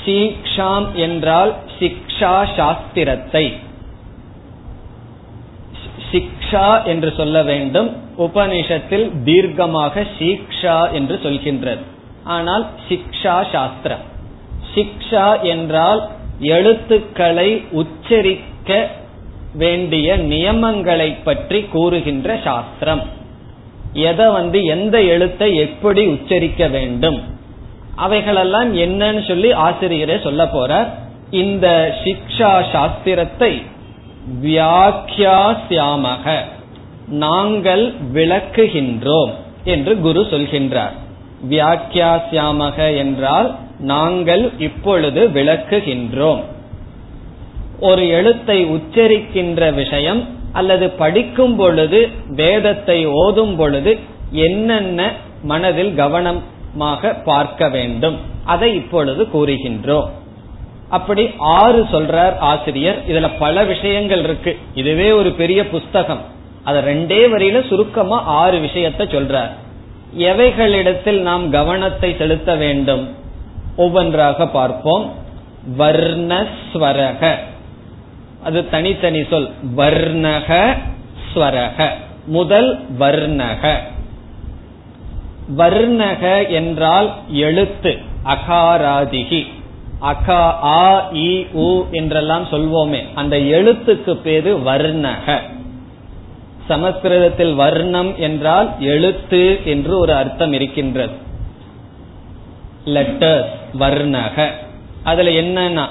சீக்ஷாம் என்றால் சிக்ஷா சாஸ்திரத்தை. சிக்ஷா என்று சொல்ல வேண்டும். உபனிஷத்தில் தீர்க்கமாக சீக்ஷா என்று சொல்கின்றது. ஆனால் சிக்ஷா சாஸ்திரம். சிக்ஷா என்றால் எழுத்துக்களை உச்சரிக்க வேண்டிய நியமங்களை பற்றி கூறுகின்ற சாஸ்திரம். எதை வந்து எந்த எழுத்தை எப்படி உச்சரிக்க வேண்டும்? அவைகளெல்லாம் என்னன்னு சொல்லி ஆசிரியரே சொல்ல போறார். இந்த சிக்ஷா சாஸ்திரத்தை வியாக்கியாசியாமக. நாங்கள் விளக்குகின்றோம் என்று குரு சொல்கின்றார். வியாக்கியாசியாமக என்றால் நாங்கள் இப்பொழுது விளக்குகின்றோம். ஒரு எழுத்தை உச்சரிக்கின்ற விஷயம் அல்லது படிக்கும் பொழுது வேதத்தை ஓதும் பொழுது என்னென்ன மனதில் கவனமாக பார்க்க வேண்டும். அதை இப்பொழுது கூறுகின்றோம். அப்படி ஆறு சொல்றார் ஆசிரியர். இதுல பல விஷயங்கள் இருக்கு. இதுவே ஒரு பெரிய புஸ்தகம். அத ரெண்டே வரியில சுருக்கமா ஆறு விஷயத்த சொல்றார். எவைகளிடத்தில் நாம் கவனத்தை செலுத்த வேண்டும்? ஒவ்வொன்றாக பார்ப்போம். வர்ணஸ்வரக. அது தனித்தனி சொல். வர்ணக ஸ்வரக. முதல் வர்ணக. வர்ணக என்றால் எழுத்து அகாராதிகி. அகா ஆ இ உ என்றெல்லாம் சொல்வோமே. அந்த எழுத்துக்கு பேரு வர்ணக. சமஸ்கிருதத்தில் வர்ணம் என்றால் எழுத்து என்று ஒரு அர்த்தம் இருக்கின்றது. லெட்டர்ஸ் வர்ணக. அதுல என்னன்னா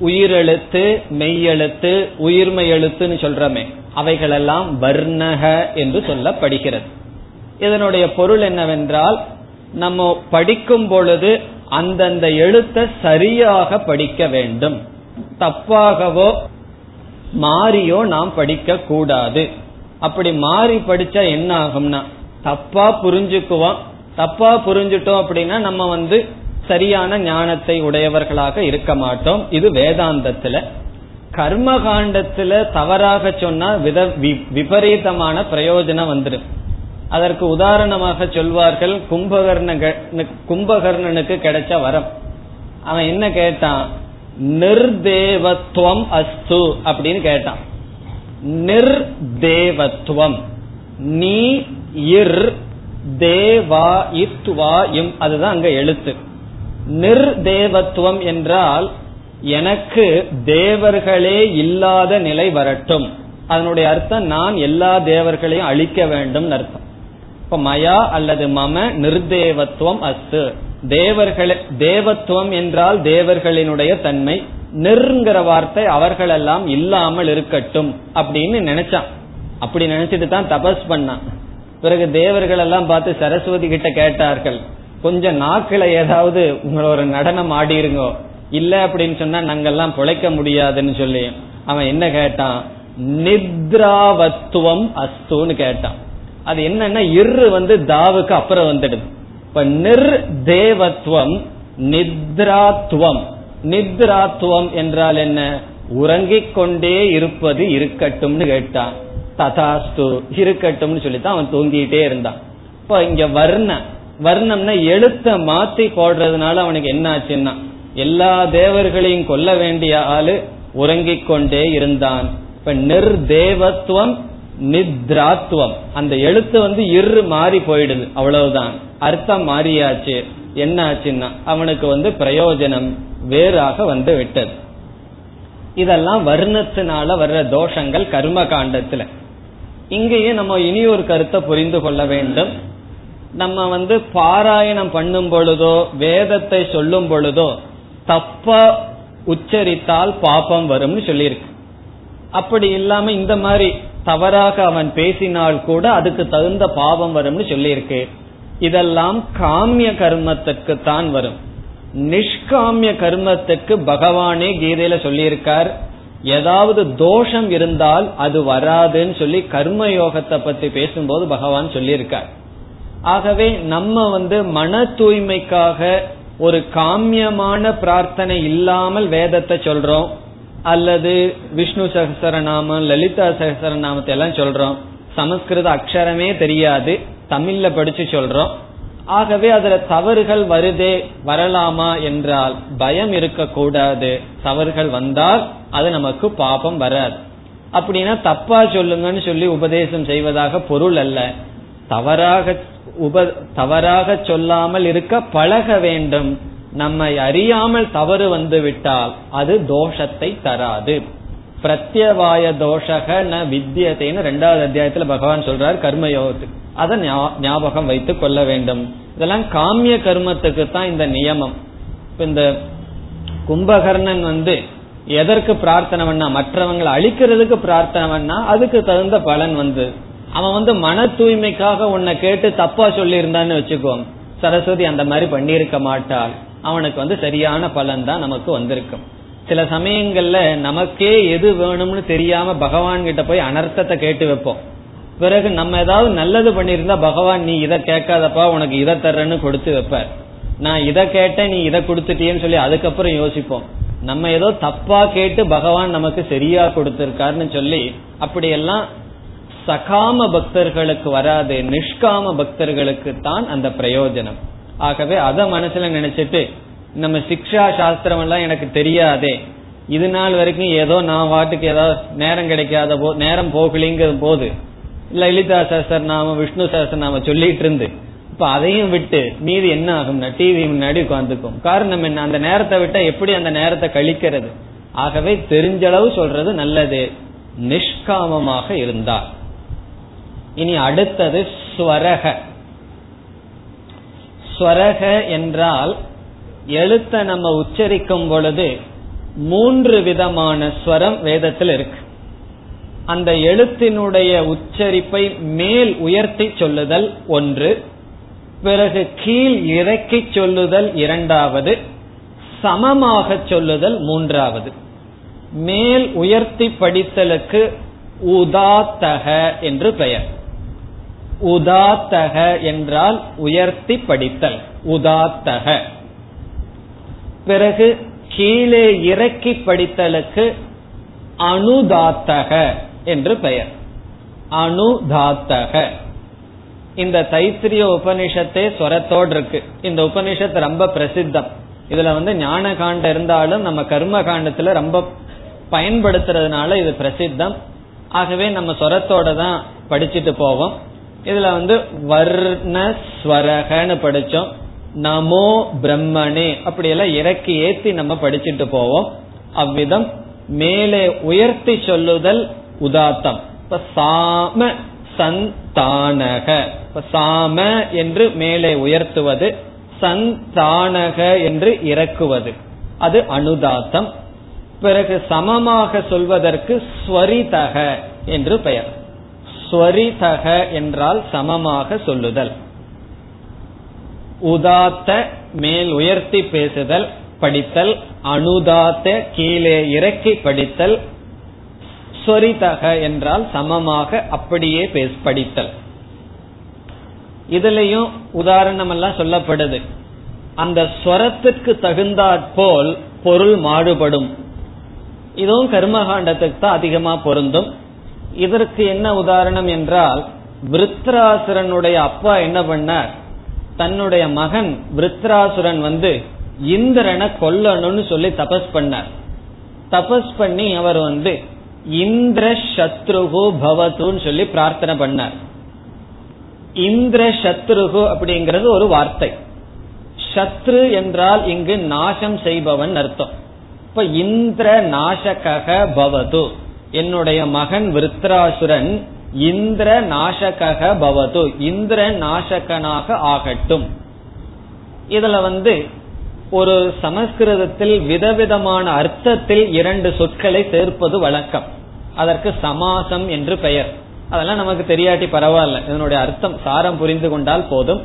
உயிரெழுத்து மெய்யெழுத்து உயிர்மை எழுத்துன்னு சொல்றமே. அவைகளெல்லாம் வர்ணக என்று சொல்லப்படுகிறது. இதனுடைய பொருள் என்னவென்றால் நம்ம படிக்கும் பொழுது அந்தந்த எழுத்தை சரியாக படிக்க வேண்டும். தப்பாகவோ மாறியோ நாம் படிக்க கூடாது. அப்படி மாறி படிச்சா என்ன ஆகும்னா தப்பா புரிஞ்சுக்குவோம். தப்பா புரிஞ்சுட்டோம் அப்படின்னா நம்ம வந்து சரியான ஞானத்தை உடையவர்களாக இருக்க மாட்டோம். இது வேதாந்தத்துல. கர்மகாண்டத்துல தவறாக சொன்னா வித விபரீதமான பிரயோஜனம் வந்துடும் அதற்கு உதாரணமாக சொல்வார்கள் கும்பகர்ண கும்பகர்ணனுக்கு கிடைச்ச வரம். அவன் என்ன கேட்டான்? நிர்தேவத்துவம் அஸ்து அப்படின்னு கேட்டான். நிர்தேவத்துவம் நீ இர் தேவா இத்வா இம். அதுதான் அங்க எழுத்து. நிர்தேவத்துவம் என்றால் எனக்கு தேவர்களே இல்லாத நிலை வரட்டும். அதனுடைய அர்த்தம் நான் எல்லா தேவர்களையும் அழிக்க வேண்டும் அர்த்தம் இப்ப மயா அல்லது மம நிர்தேவத்துவம் அஸ்து. தேவர்கள தேவத்துவம் என்றால் தேவர்களினுடைய தன்மை. நிர்ங்கிற வார்த்தை அவர்களெல்லாம் இல்லாமல் இருக்கட்டும் அப்படின்னு நினைச்சான். அப்படி நினைச்சிட்டு தான் தபஸ் பண்ணான். பிறகு தேவர்கள் எல்லாம் பார்த்து சரஸ்வதி கிட்ட கேட்டார்கள் கொஞ்சம் நாக்கில ஏதாவது உங்களை ஒரு நடனம் ஆடிருங்கோ. இல்ல அப்படின்னு சொன்னா நாங்கெல்லாம் பிழைக்க முடியாதுன்னு சொல்லி. அவன் என்ன கேட்டான்? நித்ராவத்துவம் அஸ்துன்னு கேட்டான். அது என்னன்னா இரு வந்து தாவுக்கு அப்புறம் வந்துடுது. இப்ப நிர் தேவத்துவம் நித்ராத்துவம். நித்ராத்துவம் என்றால் என்ன? உறங்கிக் கொண்டே இருப்பது இருக்கட்டும்னு கேட்டான். ததாஸ்து இருக்கட்டும்னு சொல்லித்தான் அவன் தூங்கிட்டே இருந்தான். இப்ப இங்க வர்ண வர்ணம்னா எழுத்த மாத்தி போடுறதுனால அவனுக்கு என்ன ஆச்சுன்னா எல்லா தேவர்களையும் கொல்ல வேண்டிய ஆளு உறங்கிக் கொண்டே இருந்தான். இப்ப நிர்தேவத்துவம் நித்ராத்துவம். அந்த எழுத்து வந்து இரு மாறி போயிடுது. அவ்வளவுதான். அர்த்தம் மாறியாச்சு. என்ன ஆச்சுன்னா அவனுக்கு வந்து பிரயோஜனம் வேறாக வந்து விட்டது. இதெல்லாம் வர்ணத்தினால வர்ற தோஷங்கள் கர்ம காண்டத்துல இங்கேயே நம்ம இனி ஒரு கருத்தை புரிந்து கொள்ள வேண்டும். நம்ம வந்து பாராயணம் பண்ணும் பொழுதோ வேதத்தை சொல்லும் பொழுதோ தப்பா உச்சரித்தால் பாப்பம் வரும்னு சொல்லியிருக்கு. அப்படி இல்லாம இந்த மாதிரி தவறாக அவன் பேசினால் கூட அதுக்கு தகுந்த பாவம் வரும்னு சொல்லியிருக்கு. இதெல்லாம் காமிய கர்மத்துக்கு தான் வரும். நிஷ்காமிய கர்மத்துக்கு பகவானே கீதையில சொல்லியிருக்கார். ஏதாவது தோஷம் இருந்தால் அது வராதுன்னு சொல்லி கர்ம யோகத்தை பத்தி பேசும்போது பகவான் சொல்லியிருக்கார். ஆகவே நம்ம வந்து மன தூய்மைக்காக ஒரு காமியமான பிரார்த்தனை இல்லாமல் வேதத்தை சொல்றோம். அல்லது விஷ்ணு சகசரநாமம் லலிதா சகசரநாமத்தை எல்லாம் சொல்றோம். சமஸ்கிருத அக்ஷரமே தெரியாது. தமிழ்ல படிச்சு சொல்றோம். ஆகவே அதுல தவறுகள் வருதே வரலாமா என்றால் பயம் இருக்கக்கூடாது. தவறுகள் வந்தால் அது நமக்கு பாபம் வராது. அப்படின்னா தப்பா சொல்லுங்கன்னு சொல்லி உபதேசம் செய்வதாக பொருள் அல்ல. தவறாக உப தவறாக சொல்லாமல் இருக்க பழக வேண்டும். நம்மை அறியாமல் தவறு வந்து விட்டால் அது தோஷத்தை தராது. பிரத்யவாய தோஷக ந வித்தியத்தைன்னு ரெண்டாவது அத்தியாயத்துல பகவான் சொல்றார் கர்மயோகத்துக்கு அதை ஞாபகம் வைத்துக் கொள்ள வேண்டும். இதெல்லாம் காமிய கர்மத்துக்கு தான் இந்த நியமம். இந்த கும்பகர்ணன் வந்து எதற்கு பிரார்த்தனை பண்ணா மற்றவங்களை அழிக்கிறதுக்கு பிரார்த்தனை பண்ணா அதுக்கு தகுந்த பலன் வந்து அவன் வந்து மன தூய்மைக்காக உன்னை கேட்டு தப்பா சொல்லி இருந்தான்னு வச்சுக்கோ சரஸ்வதி அந்த மாதிரி பண்ணியிருக்க மாட்டாள். அவனுக்கு வந்து சரியான பலன் தான் நமக்கு வந்திருக்கும். சில சமயங்கள்ல நமக்கே எது வேணும்னு தெரியாம பகவான் கிட்ட போய் அனர்த்தத்தை கேட்டு வைப்போம். பிறகு நம்ம ஏதாவது நல்லது பண்ணிருந்தா பகவான் நீ இதை கேட்காதப்பா உனக்கு இதை தர்றேன்னு கொடுத்து வைப்பார். நான் இதை கேட்டேன் நீ இதை கொடுத்துட்டியன்னு சொல்லி அதுக்கப்புறம் யோசிப்போம். நம்ம ஏதோ தப்பா கேட்டு பகவான் நமக்கு சரியா கொடுத்திருக்காருன்னு சொல்லி அப்படியெல்லாம் சகாம பக்தர்களுக்கு வராது நிஷ்காம பக்தர்களுக்கு தான் அந்த பிரயோஜனம். ஆகவே அதை மனசுல நினைச்சிட்டு நம்ம சிக்ஷா சாஸ்திரம் எல்லாம் எனக்கு தெரியாதே. இது நாள் வரைக்கும் ஏதோ நான் வாட்டுக்கு ஏதாவது நேரம் கிடைக்காத போ நேரம் போகலிங்கிற போது லலிதா சஹசர் நாம விஷ்ணு சஹசர் நாம சொல்லிட்டு இருந்து இப்ப அதையும் விட்டு மீதி என்ன ஆகும்னா டிவி முன்னாடி உட்காந்துக்கும் காரணம் என்ன? அந்த நேரத்தை விட்டா எப்படி அந்த நேரத்தை கழிக்கிறது? ஆகவே தெரிஞ்சளவு சொல்றது நல்லது. நிஷ்காமமாக இருந்தார். இனி அடுத்தது ஸ்வரக. ஸ்வரக என்றால் எழுத்த நம்ம உச்சரிக்கும் பொழுது மூன்று விதமான ஸ்வரம் வேதத்தில் இருக்கு. அந்த எழுத்தினுடைய உச்சரிப்பை மேல் உயர்த்தி சொல்லுதல் ஒன்று பிறகு கீழ் இறக்கி சொல்லுதல் இரண்டாவது சமமாக சொல்லுதல் மூன்றாவது. மேல் உயர்த்தி படித்தலுக்கு உதாத்தக என்று பெயர். உதாத்தக என்றால் உயர்த்தி படித்தல். உதாத்தக. பிறகு கீழே இறக்கி படித்தலுக்கு அனுதாத்தக என்று பெயர். அனுதாத்தக. இந்த தைத்திரிய உபனிஷத்தே சொரத்தோடு இருக்கு இந்த உபனிஷத் ரொம்ப பிரசித்தம். இதுல வந்து ஞான காண்டம் இருந்தாலும் நம்ம கர்ம காண்டத்துல ரொம்ப பயன்படுத்துறதுனால இது பிரசித்தம். ஆகவே நம்ம சொரத்தோட தான் படிச்சுட்டு போவோம். இதுல வந்து வர்ணஸ்வரகன்னு படிச்சோம். நமோ பிரம்மனே அப்படியெல்லாம் இறக்கி ஏத்தி நம்ம படிச்சுட்டு போவோம். அவ்விதம் மேலே உயர்த்தி சொல்லுதல் உதாத்தம். இப்ப சாம சந்தானக. இப்ப சாம என்று மேலே உயர்த்துவது சந்தானக என்று இறக்குவது. அது அனுதாத்தம். பிறகு சமமாக சொல்வதற்கு ஸ்வரிதக என்று பெயர். ஸ்வரிதக என்றால் சமமாக சொல்லுதல். உதாத்த மேல் உயர்த்தி பேசுதல் படித்தல் அனுதாத்த கீழே இறக்கி படித்தல் ஸ்வரிதக என்றால் சமமாக அப்படியே பேச படித்தல். இதுலயும் உதாரணம் எல்லாம் சொல்லப்படுது. அந்த ஸ்வரத்துக்கு தகுந்தாற்போல் பொருள் மாறுபடும். இதுவும் கர்மகாண்டத்துக்கு தான் அதிகமா பொருந்தும். இதற்கு என்ன உதாரணம் என்றால் விருத்ராசுரனுடைய அப்பா என்ன பண்ணார்? தன்னுடைய மகன் விருத்ராசுரன் வந்து இந்திரனை கொல்லணும்னு சொல்லி தபஸ் பண்ணார். தபஸ் பண்ணி அவர் வந்து இந்திர சத்ருகு பவதுன்னு சொல்லி பிரார்த்தனை பண்ணார். இந்திர சத்ருகு அப்படிங்கிறது ஒரு வார்த்தை. சத்ரு என்றால் இங்கு நாசம் செய்பவன் அர்த்தம். இப்ப இந்திர நாசக பவது. என்னுடைய மகன் விருத்ராசுரன் இந்திர நாசக பவது. இந்திர நாசகனாக ஆகட்டும். இதுல வந்து ஒரு சமஸ்கிருதத்தில் விதவிதமான அர்த்தத்தில் இரண்டு சொற்களை சேர்ப்பது வழக்கம். அதற்கு சமாசம் என்று பெயர். அதெல்லாம் நமக்கு தெரியாட்டி பரவாயில்ல. இதனுடைய அர்த்தம் சாரம் புரிந்து கொண்டால் போதும்.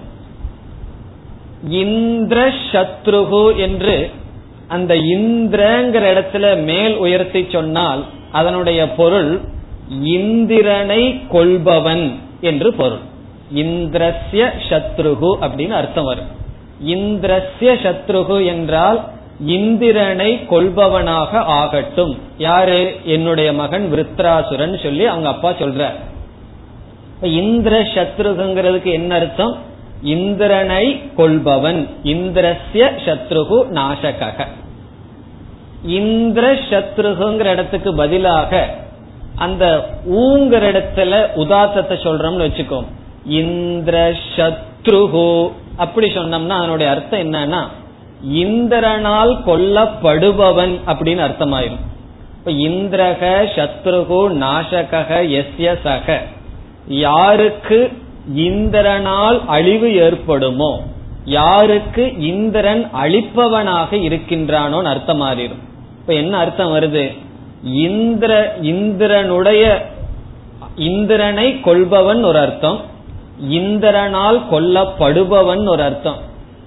இந்திர சத்ருகு என்று அந்த இந்திரங்கிற இடத்துல மேல் உயர்த்தி சொன்னால் அதனுடைய பொருள் இந்திரனை கொள்பவன் என்று பொருள். இந்திரஸ்ய சத்ருகு அப்படின்னு அர்த்தம் வரும். இந்திரஸ்ய சத்ருகு என்றால் இந்திரனை கொள்பவனாக ஆகட்டும். யாரு? என்னுடைய மகன் விருத்ராசுரன் சொல்லி அவங்க அப்பா சொல்ற இந்திர சத்ருகுங்கிறதுக்கு என்ன அர்த்தம்? இந்திரனை கொள்பவன். இந்திரஸ்ய சத்ருகு நாசக இந்திர சத்ருகுங்கிற இடத்துக்கு பதிலாக அந்த ஊங்கிற இடத்துல உதாத்தத்தை சொல்றோம்னு வச்சுக்கோ இந்திர சத்ருகு அப்படி சொன்னோம்னா அதனுடைய அர்த்தம் என்னன்னா இந்திரனால் கொல்லப்படுபவன் அப்படின்னு அர்த்தமாயிரும். இப்ப இந்திரக சத்ருகு நாசக எஸ்ய சக யாருக்கு இந்திரனால் அழிவு ஏற்படுமோ யாருக்கு இந்திரன் அழிப்பவனாக இருக்கின்றானோன்னு அர்த்தம் மாறிடும் இப்ப என்ன அர்த்தம் வருது? இந்திர இந்திரனுடைய இந்திரனை கொள்பவன் ஒரு அர்த்தம். இந்திரனால் கொல்லப்படுபவன் ஒரு அர்த்தம்.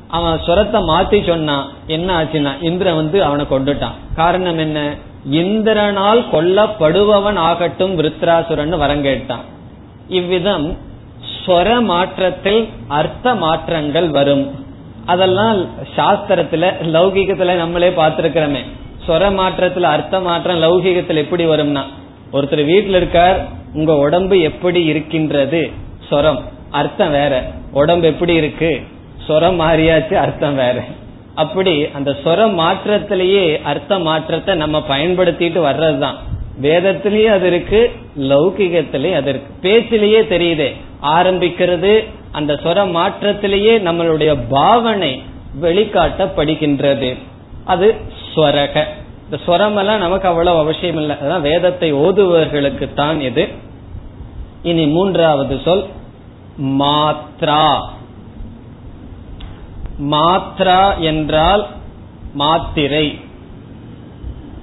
அவன் சுரத்தை மாத்தி சொன்னான் என்ன ஆச்சுன்னா இந்திரன் வந்து அவனை கொண்டுட்டான். காரணம் என்ன? இந்திரனால் கொல்லப்படுபவன் ஆகட்டும் விருத்ராசுரன் வரங்கேட்டான் இவ்விதம் ஸ்வர மாற்றத்தில் அர்த்த மாற்றங்கள் வரும். அதெல்லாம் சாஸ்திரத்துல லௌகிகத்துல நம்மளே பார்த்திருக்கிறோமே. சொர மாற்றத்துல அர்த்த மாற்றம் லௌகிகத்தில் எப்படி வரும்னா ஒருத்தர் வீட்டுல இருக்கார் உங்க உடம்பு எப்படி இருக்கின்றது? சொரம் அர்த்தம் வேற. உடம்பு எப்படி இருக்கு? சொரம் மாறியாச்சு அர்த்தம் வேற. அப்படி அந்த சொர மாற்றத்திலேயே அர்த்த மாற்றத்தை நம்ம பயன்படுத்திட்டு வர்றதுதான். வேதத்திலேயே அது இருக்கு லௌகிகத்திலேயே அது இருக்கு. பேச்சிலேயே தெரியுது ஆரம்பிக்கிறது அந்த சொர மாற்றத்திலேயே நம்மளுடைய பாவனை வெளிக்காட்டப்படுகின்றது. அது ஸ்வரக. இந்த ஸ்வரம் எல்லாம் நமக்கு அவ்வளவு அவசியம் இல்லை. அதான் வேதத்தை ஓதுவர்களுக்கு தான் இது. இனி மூன்றாவது சொல் மாத்ரா. மாத்ரா என்றால் மாத்திரை.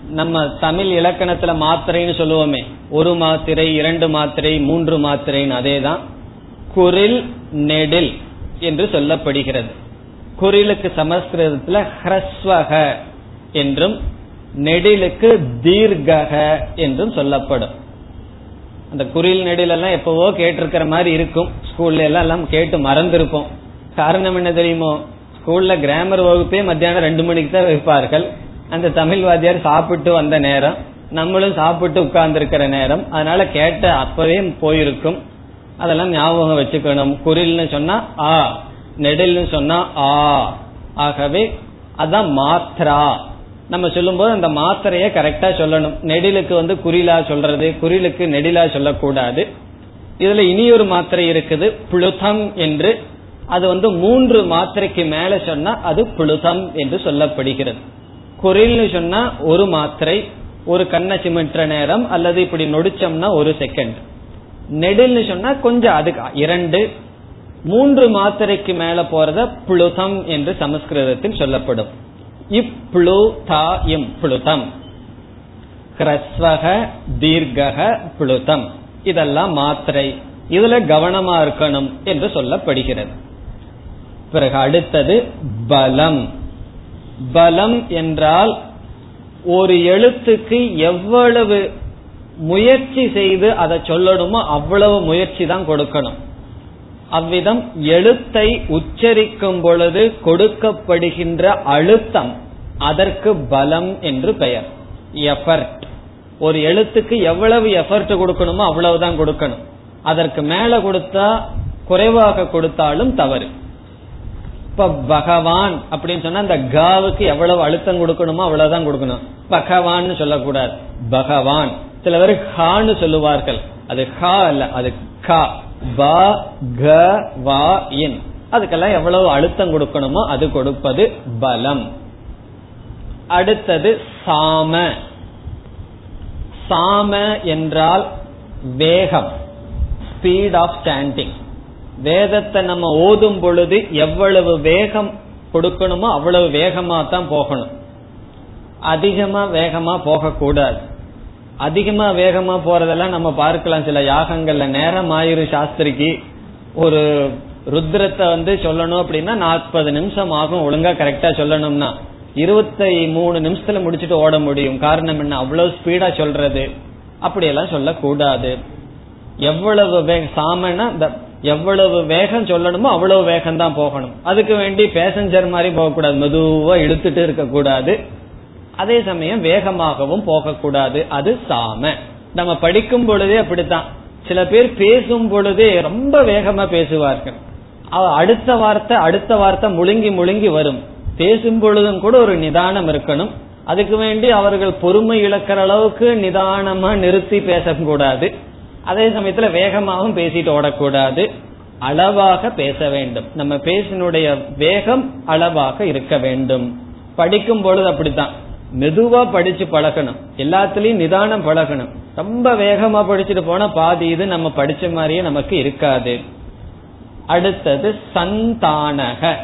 நம்ம தமிழ் இலக்கணத்துல மாத்திரைன்னு சொல்லுவோமே. ஒரு மாத்திரை இரண்டு மாத்திரை மூன்று மாத்திரைன்னு அதேதான். குரில் நெடில் என்று சொல்லப்படுகிறது. குரிலுக்கு சமஸ்கிருதத்துல ஹ்ரஸ்வக என்றும் நெடிலுக்கு தீர்கக என்றும் சொல்லப்படும். அந்த குரில் நெடில் எல்லாம் எப்பவோ கேட்டிருக்கிற மாதிரி இருக்கும். ஸ்கூல்ல எல்லாம் எல்லாம் கேட்டு மறந்துருப்போம். காரணம் என்ன தெரியுமோ? ஸ்கூல்ல கிராமர் வகுப்பே மத்தியானம் ரெண்டு மணிக்கு தான் வைப்பார்கள். அந்த தமிழ் வாத்தியார் சாப்பிட்டு வந்த நேரம் நம்மளும் சாப்பிட்டு உட்கார்ந்து இருக்கிற நேரம். அதனால கேட்ட அப்பவே போயிருக்கும். அதெல்லாம் ஞாபகம் வச்சுக்கணும். குரில்னு சொன்னா ஆ நெடில்னு சொன்னா ஆ. ஆகவே அதான் மாத்ரா. நம்ம சொல்லும்போது அந்த மாத்திரைய கரெக்டா சொல்லணும். நெடிலுக்கு வந்து குறிலா சொல்றது குறிலுக்கு நெடிலா சொல்லக்கூடாது. இதுல இனி ஒரு மாத்திரை இருக்குது புளுதம் என்று. அது வந்து மூன்று மாத்திரைக்கு மேல சொன்னா அது புளுதம் என்று சொல்லப்படுகிறது. குரில்னு சொன்னா ஒரு மாத்திரை ஒரு கண்ணை சிமிட்டுற நேரம் அல்லது இப்படி நொடிச்சோம்னா ஒரு செகண்ட் நெடில்னு சொன்னா கொஞ்சம் அதுக்கு இரண்டு. மூன்று மாத்திரைக்கு மேல போறத புளுதம் என்று சமஸ்கிருதத்தில் சொல்லப்படும். இப்ளுதா இம் புளுதம். ஹ்ரஸ்வக தீர்கக புளுதம். இதெல்லாம் மாத்திரை. இதுல கவனமா இருக்கணும் என்று சொல்லப்படுகிறது. பிறகு அடுத்தது பலம். பலம் என்றால் ஒரு எழுத்துக்கு எவ்வளவு முயற்சி செய்து அதை சொல்லணுமோ அவ்வளவு முயற்சி தான் கொடுக்கணும். அவ்விதம் எழுத்தை உச்சரிக்கும் பொழுது கொடுக்கப்படுகின்ற அழுத்தம் அதற்கு பலம் என்று பெயர். எஃபர்ட் ஒரு எழுத்துக்கு எவ்வளவு எஃபர்ட் கொடுக்கணுமோ அவ்வளவுதான் கொடுக்கணும். அதற்கு மேல கொடுத்தா குறைவாக கொடுத்தாலும் தவறு. இப்ப பகவான் அப்படின்னு சொன்னா அந்த காவுக்கு எவ்வளவு அழுத்தம் கொடுக்கணுமோ அவ்வளவுதான் கொடுக்கணும். பகவான் சொல்லக்கூடாது. பகவான். சில பேர் ஹான்னு சொல்லுவார்கள். அது ஹா அல்ல அது கா. ப க வா இன். அதுக்கெல்லாம் எவ்வளவு அழுத்தம் கொடுக்கணுமோ அது கொடுப்பது பலம். அடுத்தது சாம. சாம என்றால் வேகம் ஸ்பீட் ஆஃப் ஸ்டாண்டிங் வேதத்தை நம்ம ஓதும் பொழுது எவ்வளவு வேகம் கொடுக்கணுமோ அவ்வளவு வேகமா தான் போகணும். அதிகமா வேகமா போகக்கூடாது. அதிகமா வேகமா போறதெல்லாம் நம்ம பார்க்கலாம். சில யாகங்கள்ல நேரம் ஆயிரும் சாஸ்திரிக்கு. ஒரு ருத்ரத்தை வந்து சொல்லணும் அப்படின்னா நாற்பது நிமிஷம் ஆகும். ஒழுங்கா கரெக்டா சொல்லணும்னா. இருபத்தி மூணு நிமிஷத்துல முடிச்சுட்டு ஓட முடியும். காரணம் என்ன? அவ்வளவு ஸ்பீடா சொல்றது. அப்படியெல்லாம் சொல்லக்கூடாது. எவ்வளவு வேகம் சாமனா இந்த எவ்வளவு வேகம் சொல்லணுமோ அவ்வளவு வேகம் தான் போகணும். அதுக்கு வேண்டி பேசஞ்சர் மாதிரி போகக்கூடாது. மெதுவா இழுத்துட்டு இருக்க கூடாது அதே சமயம் வேகமாகவும் போகக்கூடாது. அது சாம. நம்ம படிக்கும் பொழுதே அப்படித்தான். சில பேர் பேசும் பொழுதே ரொம்ப வேகமா பேசுவார்கள். அடுத்த வார்த்தை அடுத்த வார்த்தை முழுங்கி முழுங்கி வரும். பேசும் பொழுதும் கூட ஒரு நிதானம் இருக்கணும். அதுக்கு வேண்டி அவர்கள் பொறுமை இழக்கிற அளவுக்கு நிதானமா நிறுத்தி பேசக்கூடாது. அதே சமயத்துல வேகமாகவும் பேசிட்டு ஓடக்கூடாது. அளவாக பேச வேண்டும். நம்ம பேசினுடைய வேகம் அளவாக இருக்க வேண்டும். படிக்கும் பொழுது அப்படித்தான். மெதுவா படிச்சு பழகணும். எல்லாத்துலயும் நிதானம் பழகணும். ரொம்ப வேகமா படிச்சுட்டு போனா பாதி இது நம்ம படிச்ச மாதிரியே நமக்கு இருக்காது. அடுத்தது சந்தானக.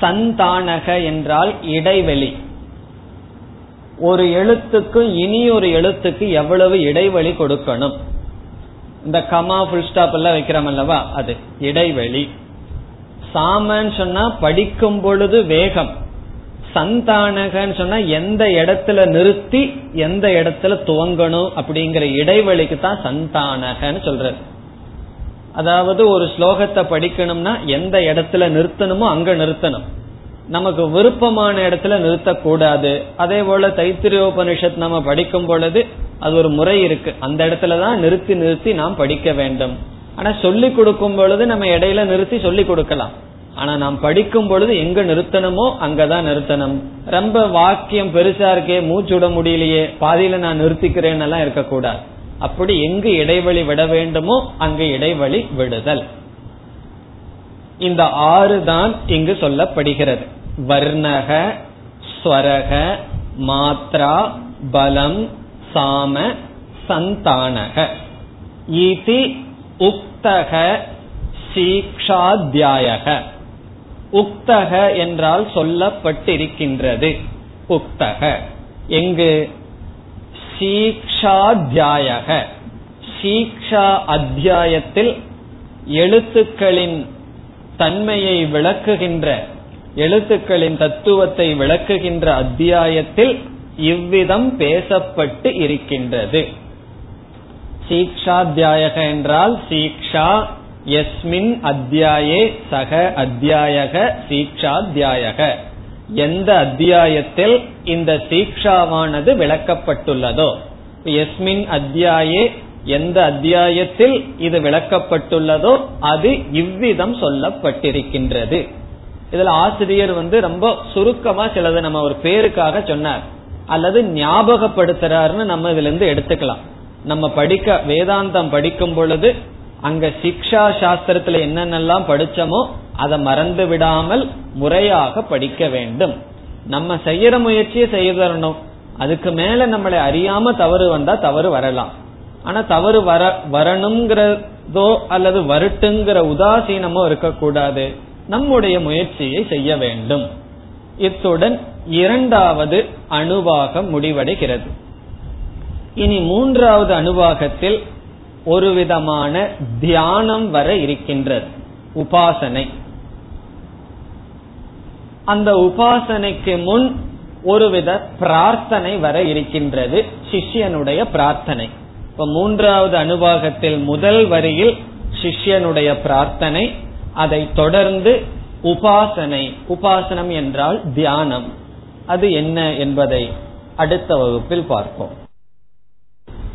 சந்தானக என்றால் இடைவெளி. ஒரு எழுத்துக்கும் இனி ஒரு எழுத்துக்கு எவ்வளவு இடைவெளி கொடுக்கணும்? இந்த கமா புல் ஸ்டாப் எல்லாம் வைக்கிறோம் அல்லவா? அது இடைவெளி. சாமன்னு சொன்னா படிக்கும் பொழுது வேகம். சந்தானகன்னு சொன்னா எந்த இடத்துல நிறுத்தி எந்த இடத்துல துவங்கணும் அப்படிங்கிற இடைவெளிக்கு தான் சந்தானகன்னு சொல்றது அதாவது ஒரு ஸ்லோகத்தை படிக்கணும்னா எந்த இடத்துல நிறுத்தணுமோ அங்க நிறுத்தணும். நமக்கு விருப்பமான இடத்துல நிறுத்தக்கூடாது. அதே போல தைத்திரியோபனிஷத் நம்ம படிக்கும் பொழுது அது ஒரு முறை இருக்கு. அந்த இடத்துலதான் நிறுத்தி நிறுத்தி நாம் படிக்க வேண்டும். ஆனா சொல்லி கொடுக்கும் பொழுது நம்ம இடையில நிறுத்தி சொல்லி கொடுக்கலாம். ஆனா நாம் படிக்கும் பொழுது எங்க நிறுத்தணுமோ அங்கதான் நிறுத்தணும். ரொம்ப வாக்கியம் பெருசா இருக்கே மூச்சு விட முடியலையே பாதியில நான் நிறுத்திக்கிறேன்னு எல்லாம் இருக்கக்கூடாது. அப்படி எங்கு இடைவெளி விட வேண்டுமோ அங்கு இடைவெளி விடுதல். இந்த ஆறு தான் இங்கு சொல்லப்படுகிறது. வர்ணக ஸ்வரக மாத்ரா பலம் சாம சந்தானக. இதி உக்தக சீக்ஷாத்தியாயக உக்தக என்றால் சொல்லப்பட்டிருக்கின்றது. உக்தக. எங்கு? சீக்ஷாத்தியாயக. சீக்ஷா அத்தியாயத்தில் எழுத்துக்களின் தன்மையை விளக்குகின்ற எழுத்துக்களின் தத்துவத்தை விளக்குகின்ற அத்தியாயத்தில் இவ்விதம் பேசப்பட்டு இருக்கின்றது. சீக்ஷாத்தியாயக என்றால் சீக்ஷா எஸ்மின் அத்தியாயே சக அத்தியாயக சீக்ஷாத்தியாயக. எந்த அத்தியாயத்தில் இந்த சீக்ஷாவானது விளக்கப்பட்டுள்ளதோ? எஸ்மின் அத்தியாயே எந்த அத்தியாயத்தில் இது விளக்கப்பட்டுள்ளதோ அது இவ்விதம் சொல்லப்பட்டிருக்கின்றது. இதுல ஆசிரியர் வந்து ரொம்ப சுருக்கமா சிலது நம்ம ஒரு பேருக்காக சொன்னார். அல்லது ஞாபகப்படுத்துறாருன்னு நம்ம இதுல இருந்து எடுத்துக்கலாம். நம்ம படிக்க வேதாந்தம் படிக்கும் பொழுது அங்க சிக்ஷா சாஸ்திரத்துல என்னென்னலாம் படிச்சோமோ அதை மறந்து விடாமல் முறையாக படிக்க வேண்டும். நம்ம செய்யற முயற்சியை செய்ய தரணும் அதுக்கு மேல நம்மளை அறியாம தவறு வந்தா தவறு வரலாம். ஆனா தவறு வர வரணுங்கிறதோ அல்லது வருட்டுங்கிற உதாசீனமோ இருக்கக்கூடாது. நம்முடைய முயற்சியை செய்ய வேண்டும். இத்துடன் இரண்டாவது அணுவாகம் முடிவடைகிறது. இனி மூன்றாவது அணுவாகத்தில் ஒரு விதமான தியானம் வர இருக்கின்றது. உபாசனை. அந்த உபாசனைக்கு முன் ஒருவித பிரார்த்தனை வர இருக்கின்றது. சிஷ்யனுடைய பிரார்த்தனை. இப்ப மூன்றாவது அனுபாகத்தில் முதல் வரியில் சிஷ்யனுடைய பிரார்த்தனை அதை தொடர்ந்து உபாசனை. உபாசனம் என்றால் தியானம். அது என்ன என்பதை அடுத்த வகுப்பில் பார்ப்போம்.